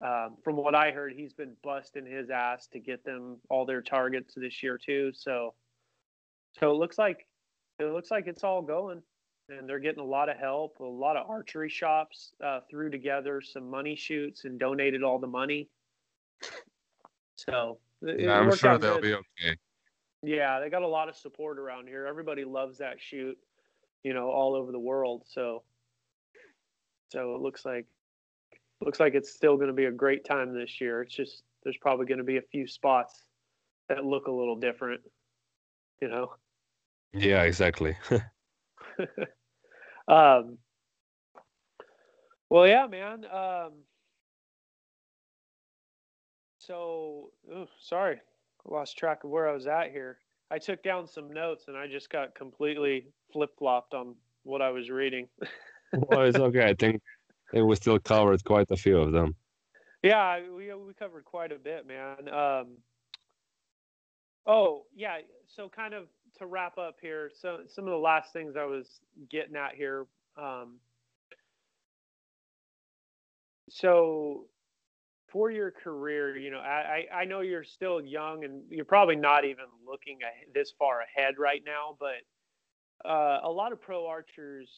um, from what I heard, he's been busting his ass to get them all their targets this year too. So, so it looks like it looks like it's all going, and they're getting a lot of help. A lot of archery shops uh, threw together some money shoots and donated all the money. So it Yeah, I'm sure they'll good. be okay. Yeah, they got a lot of support around here. Everybody loves that shoot, you know, all over the world. So, so it looks like looks like it's still going to be a great time this year. It's just there's probably going to be a few spots that look a little different, you know. Yeah, exactly. um, well, yeah, man. Um, so, ooh, sorry, lost track of where I was at here. I took down some notes and I just got completely flip flopped on what I was reading. well, it's okay. I think we still covered quite a few of them. Yeah, we we covered quite a bit, man. Um, oh yeah, so kind of to wrap up here, so some of the last things I was getting at here. Um, so for your career, you know, I I I know you're still young and you're probably not even looking this far ahead right now, but uh, a lot of pro archers,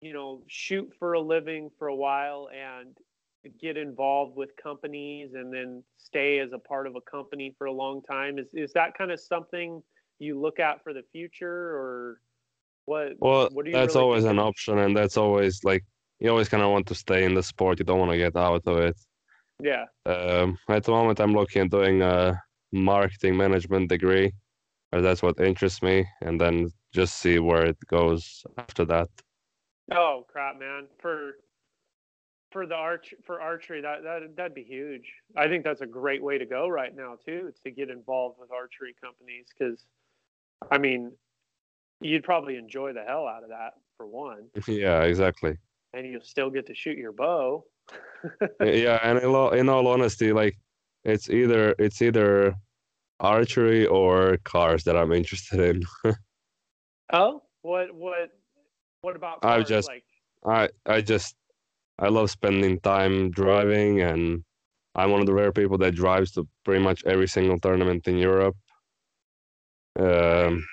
you know, shoot for a living for a while and get involved with companies and then stay as a part of a company for a long time. Is is that kind of something you look at for the future, or what? Well, what that's really always an option, and that's always like you always kind of want to stay in the sport. You don't want to get out of it. Yeah. Um, at the moment, I'm looking at doing a marketing management degree, or that's what interests me, and then just see where it goes after that. Oh crap, man! For for the arch for archery, that that that'd be huge. I think that's a great way to go right now too, to get involved with archery companies. Because, I mean, you'd probably enjoy the hell out of that for one, yeah, exactly. and you'll still get to shoot your bow. yeah, and in all, in all honesty, like it's either it's either archery or cars that I'm interested in. Oh, what what what about I've just- like I I just I love spending time driving, and I'm one of the rare people that drives to pretty much every single tournament in Europe. Um,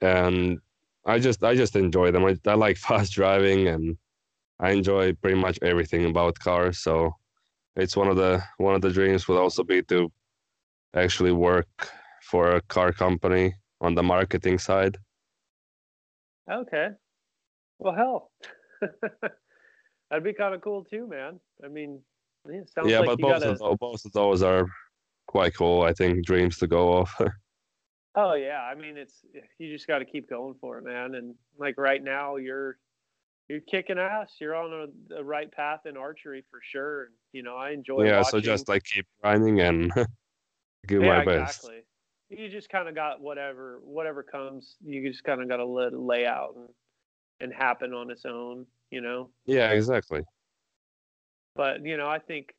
and I just I just enjoy them. I, I like fast driving, and I enjoy pretty much everything about cars. So it's one of the one of the dreams would also be to actually work for a car company on the marketing side. Okay, well hell, that'd be kind of cool too, man. I mean, yeah, it sounds yeah, like but you both got a of those, both of those are quite cool. I think dreams to go off. Oh yeah, I mean it's you just got to keep going for it, man. And like right now, you're you're kicking ass. You're on a, the right path in archery for sure. And you know, I enjoy. yeah, so just like keep grinding and give yeah, my best. exactly. You just kind of got whatever whatever comes. You just kind of got to let it lay out and and happen on its own. You know. Yeah, exactly. but you know i think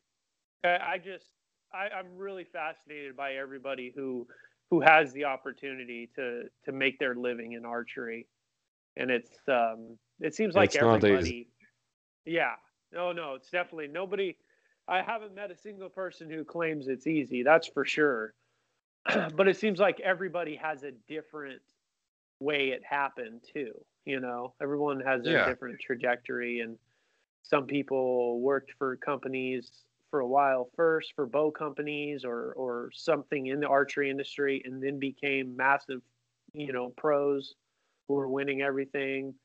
i, I just I, i'm really fascinated by everybody who who has the opportunity to to make their living in archery and it's um it seems like It's everybody yeah no no it's definitely nobody i haven't met a single person who claims it's easy that's for sure but it seems like everybody has a different way it happened too. You know, everyone has a Yeah. different trajectory, and some people worked for companies for a while first for bow companies or or something in the archery industry, and then became massive, you know, pros who were winning everything.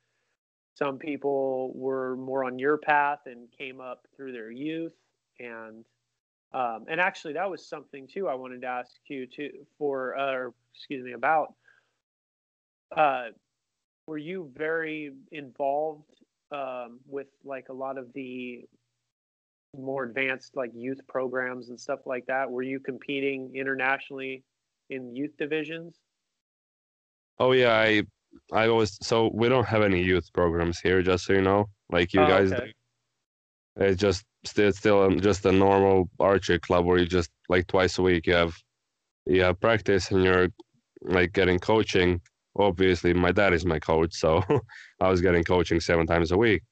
Some people were more on your path and came up through their youth, and um, and actually that was something too I wanted to ask you to for uh, or excuse me about. Uh, were you very involved um, with like a lot of the more advanced like youth programs and stuff like that? Were you competing internationally in youth divisions? Oh yeah, I I always so we don't have any youth programs here, just so you know, like you Oh, guys okay. It's just still still just a normal archery club where you just like twice a week you have you have practice and you're like getting coaching. Obviously, my dad is my coach, so I was getting coaching seven times a week.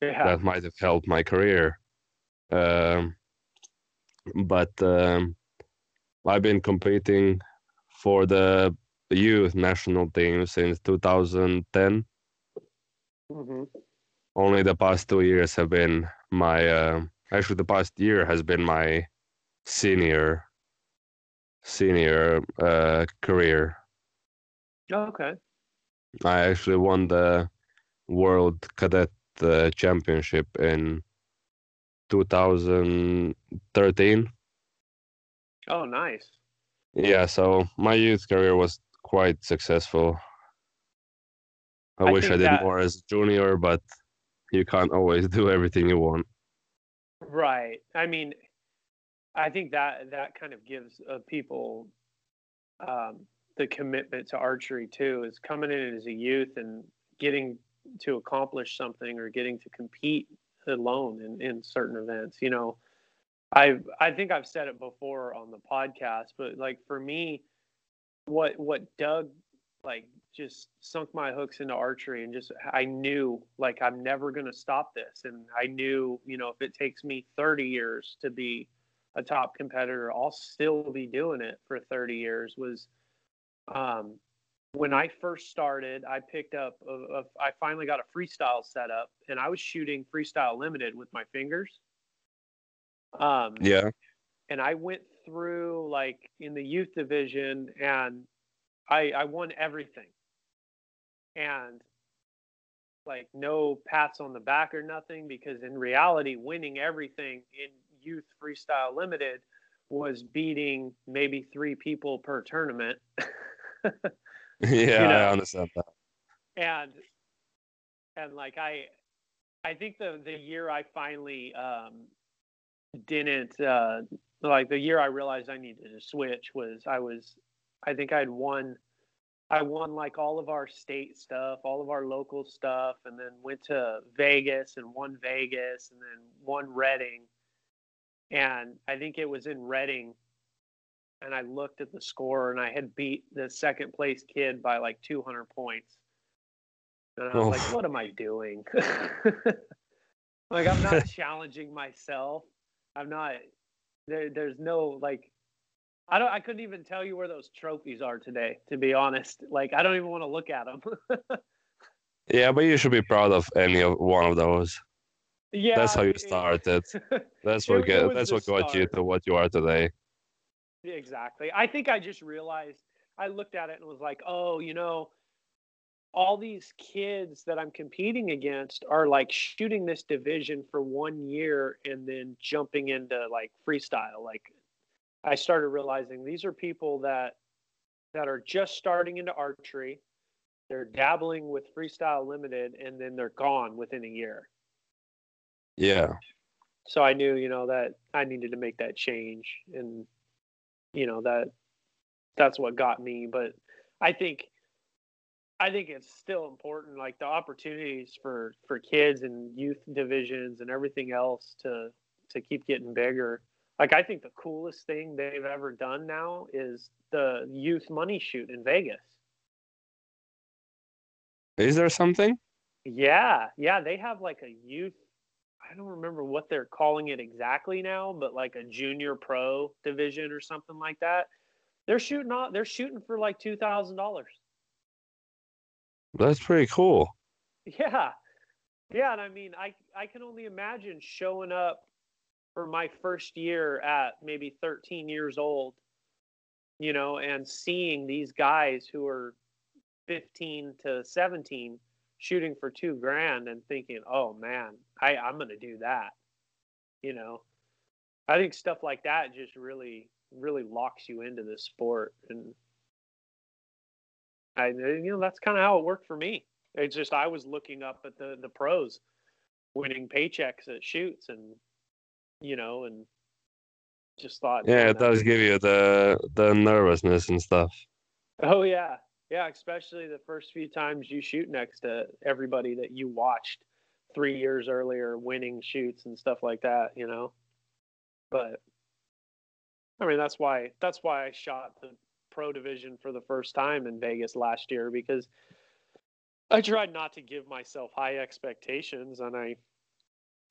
Yeah. That might have helped my career. Um, but um, I've been competing for the youth national team since 2010. hmm Only the past two years have been my uh, actually the past year has been my senior senior uh, career. Okay. I actually won the World Cadet uh, Championship in 2013. Oh, nice. Yeah, so my youth career was quite successful. I, I wish I did that- more as a junior, but you can't always do everything you want. Right. I mean, I think that that kind of gives uh, people um, the commitment to archery too. Is coming in as a youth and getting to accomplish something or getting to compete alone in, in certain events. You know, I I think I've said it before on the podcast, but like for me, what what Doug like just sunk my hooks into archery and just I knew like I'm never going to stop this and I knew, you know, if it takes me 30 years to be a top competitor, I'll still be doing it for 30 years was um when I first started, I picked up a, a, I finally got a freestyle set up and I was shooting freestyle limited with my fingers. Um Yeah. and I went through like in the youth division and I I won everything. And like no pats on the back or nothing because in reality winning everything in youth freestyle limited was beating maybe 3 people per tournament. yeah, know. I understand that. and and like I I think the the year I finally um didn't uh like the year I realized I needed to switch was I was I think I'd won I won like all of our state stuff, all of our local stuff, and then went to Vegas and won Vegas and then won Redding. And I think it was in Redding and I looked at the score and I had beat the second place kid by like 200 points. And I was Oh. like, what am I doing? like, I'm not challenging myself. I'm not, there, there's no like, I don't, I couldn't even tell you where those trophies are today, to be honest. Like, I don't even want to look at them. Yeah, but you should be proud of any of one of those. yeah. That's how you started. That's what get, that's what got you to what you are today. Exactly. I think I just realized I looked at it and was like, oh, you know, all these kids that I'm competing against are like shooting this division for one year and then jumping into like freestyle. Like I started realizing these are people that that are just starting into archery. They're dabbling with freestyle limited and then they're gone within a year. Yeah. so I knew, you know, that I needed to make that change, and you know that that's what got me. But I think, I think it's still important, like the opportunities for for kids and youth divisions and everything else to to keep getting bigger. Like I think the coolest thing they've ever done now is the youth money shoot in Vegas. Is there something? Yeah, yeah, they have like a youth. I don't remember what they're calling it exactly now, but like a junior pro division or something like that. They're shooting off. They're shooting for like two thousand dollars. That's pretty cool. Yeah. Yeah, and I mean, I I can only imagine showing up for my first year at maybe 13 years old, you know, and seeing these guys who are 15 to 17 shooting for 2 grand and thinking, "Oh man, I I'm going to do that." You know. I think stuff like that just really really locks you into this sport and I you know that's kind of how it worked for me. It's just I was looking up at the the pros winning paychecks at shoots and you know and just thought Yeah, it does give you the the nervousness and stuff. Oh yeah. Yeah, especially the first few times you shoot next to everybody that you watched 3 years earlier winning shoots and stuff like that, you know. But I mean, that's why that's why I shot the pro division for the first time in Vegas last year because I tried not to give myself high expectations and I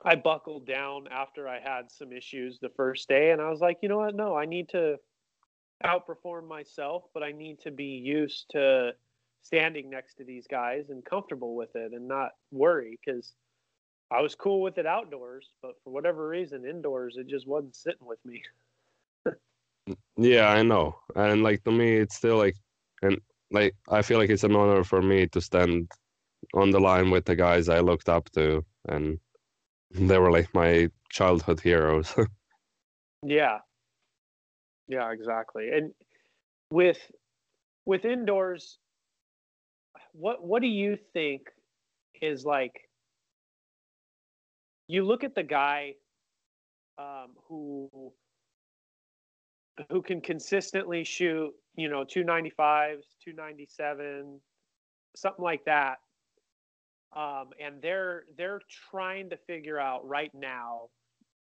I buckled down after I had some issues the first day and I was like, you know what? No, I need to outperform myself, but I need to be used to standing next to these guys and comfortable with it and not worry because I was cool with it outdoors, but for whatever reason, indoors, it just wasn't sitting with me. yeah, I know. And like to me, it's still like, and like, I feel like it's an honor for me to stand on the line with the guys I looked up to. And they were like my childhood heroes. yeah. Yeah, exactly. And with, with indoors, what, what do you think is like you look at the guy um, who who can consistently shoot, you know, 295s, 297, something like that. Um, and they're they're trying to figure out right now,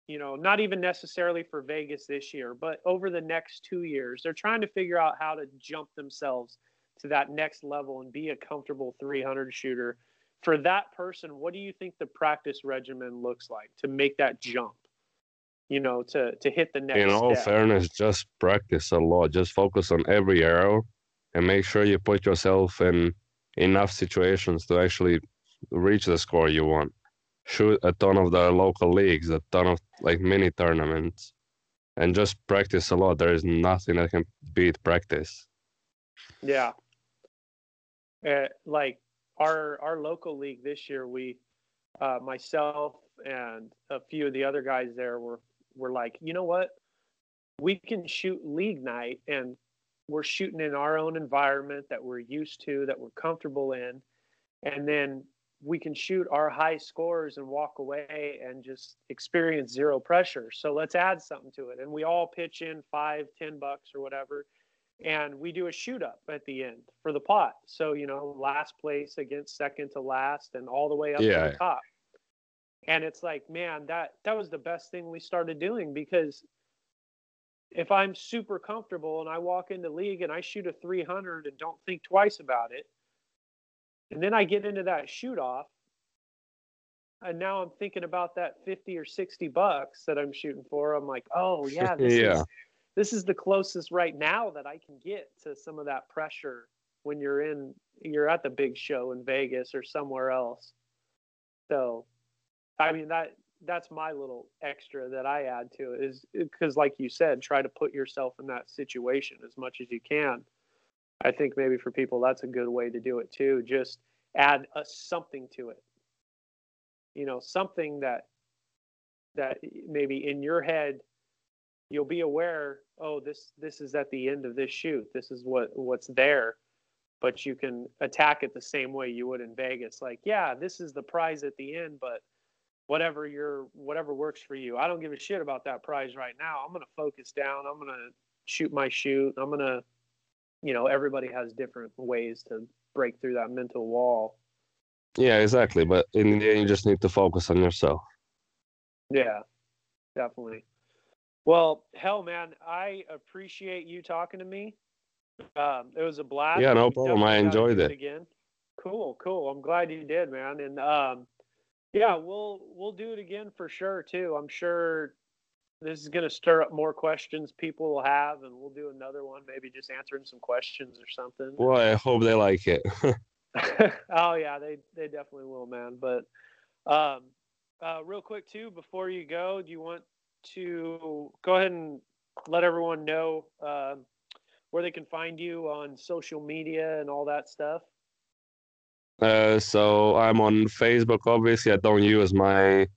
you know, not even necessarily for Vegas this year, but over the next two years, they're trying to figure out how to jump themselves to that next level and be a comfortable 300 shooter for that person, what do you think the practice regimen looks like to make that jump? You know, to to hit the next. In all step? fairness, just practice a lot. Just focus on every arrow, and make sure you put yourself in enough situations to actually reach the score you want. Shoot a ton of the local leagues, a ton of like mini tournaments, and just practice a lot. There is nothing that can beat practice. Yeah. Uh, like our our local league this year, we uh, myself and a few of the other guys there were were like, you know what, we can shoot league night, and we're shooting in our own environment that we're used to, that we're comfortable in, and then we can shoot our high scores and walk away and just experience zero pressure. So let's add something to it. And we all pitch in five, ten bucks or whatever and we do a shoot up at the end for the pot. So, you know, last place against second to last and all the way up yeah. to the top. And it's like, man, that that was the best thing we started doing because if I'm super comfortable and I walk into league and I shoot a 300 and don't think twice about it, and then I get into that shoot off, and now I'm thinking about that 50 or 60 bucks that I'm shooting for. I'm like, oh yeah, this yeah. is this is the closest right now that I can get to some of that pressure when you're in you're at the big show in Vegas or somewhere else. So, I mean that that's my little extra that I add to it is because, like you said, try to put yourself in that situation as much as you can. I think maybe for people that's a good way to do it too. Just add a something to it. You know, something that that maybe in your head you'll be aware oh this this is at the end of this shoot. This is what what's there. But you can attack it the same way you would in Vegas. Like yeah this is the prize at the end but whatever your whatever works for you. I don't give a shit about that prize right now. I'm to focus down. I'm to shoot my shoot. I'm to you know everybody has different ways to break through that mental wall yeah exactly but in the end you just need to focus on yourself yeah definitely well, hell, man, I appreciate you talking to me. Um, it was a blast. Yeah, no problem. I enjoyed it. Again. Cool, cool. I'm glad you did, man. And um, yeah, we'll we'll do it again for sure too. I'm sure this is going to stir up more questions people will have, and we'll do another one, maybe just answering some questions or something. Well, I hope they like it. oh yeah, they they definitely will, man. But um, uh, real quick too, before you go, do you want to go ahead and let everyone know uh, where they can find you on social media and all that stuff? Uh, so I'm on Facebook. Obviously, I don't use my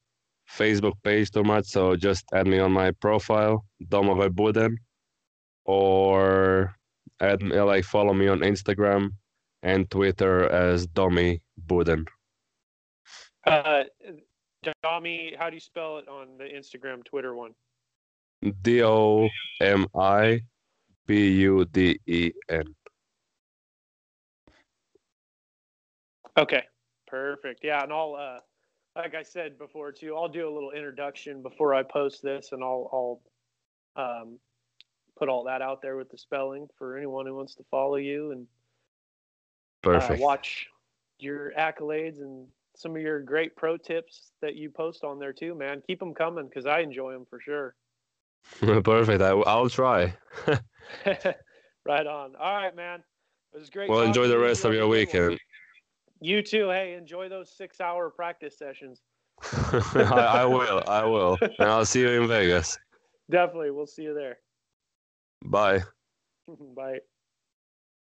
Facebook page too much, so just add me on my profile, Domagoj Buden, or add me, like follow me on Instagram and Twitter as Domi Buden. Uh, Domi, how do you spell it on the Instagram, Twitter one? D O M I B U D E N. Okay, perfect. Yeah, and I'll, uh, like I said before too, I'll do a little introduction before I post this, and I'll, I'll, um, put all that out there with the spelling for anyone who wants to follow you and Perfect. Uh, watch your accolades and some of your great pro tips that you post on there too, man. Keep them coming because I enjoy them for sure. Perfect. I, I'll try. right on. All right, man. It was great. Well, enjoy the rest of your weekend. You too. Hey, enjoy those six-hour practice sessions. I, I will. I will. And I'll see you in Vegas. Definitely. We'll see you there. Bye. Bye.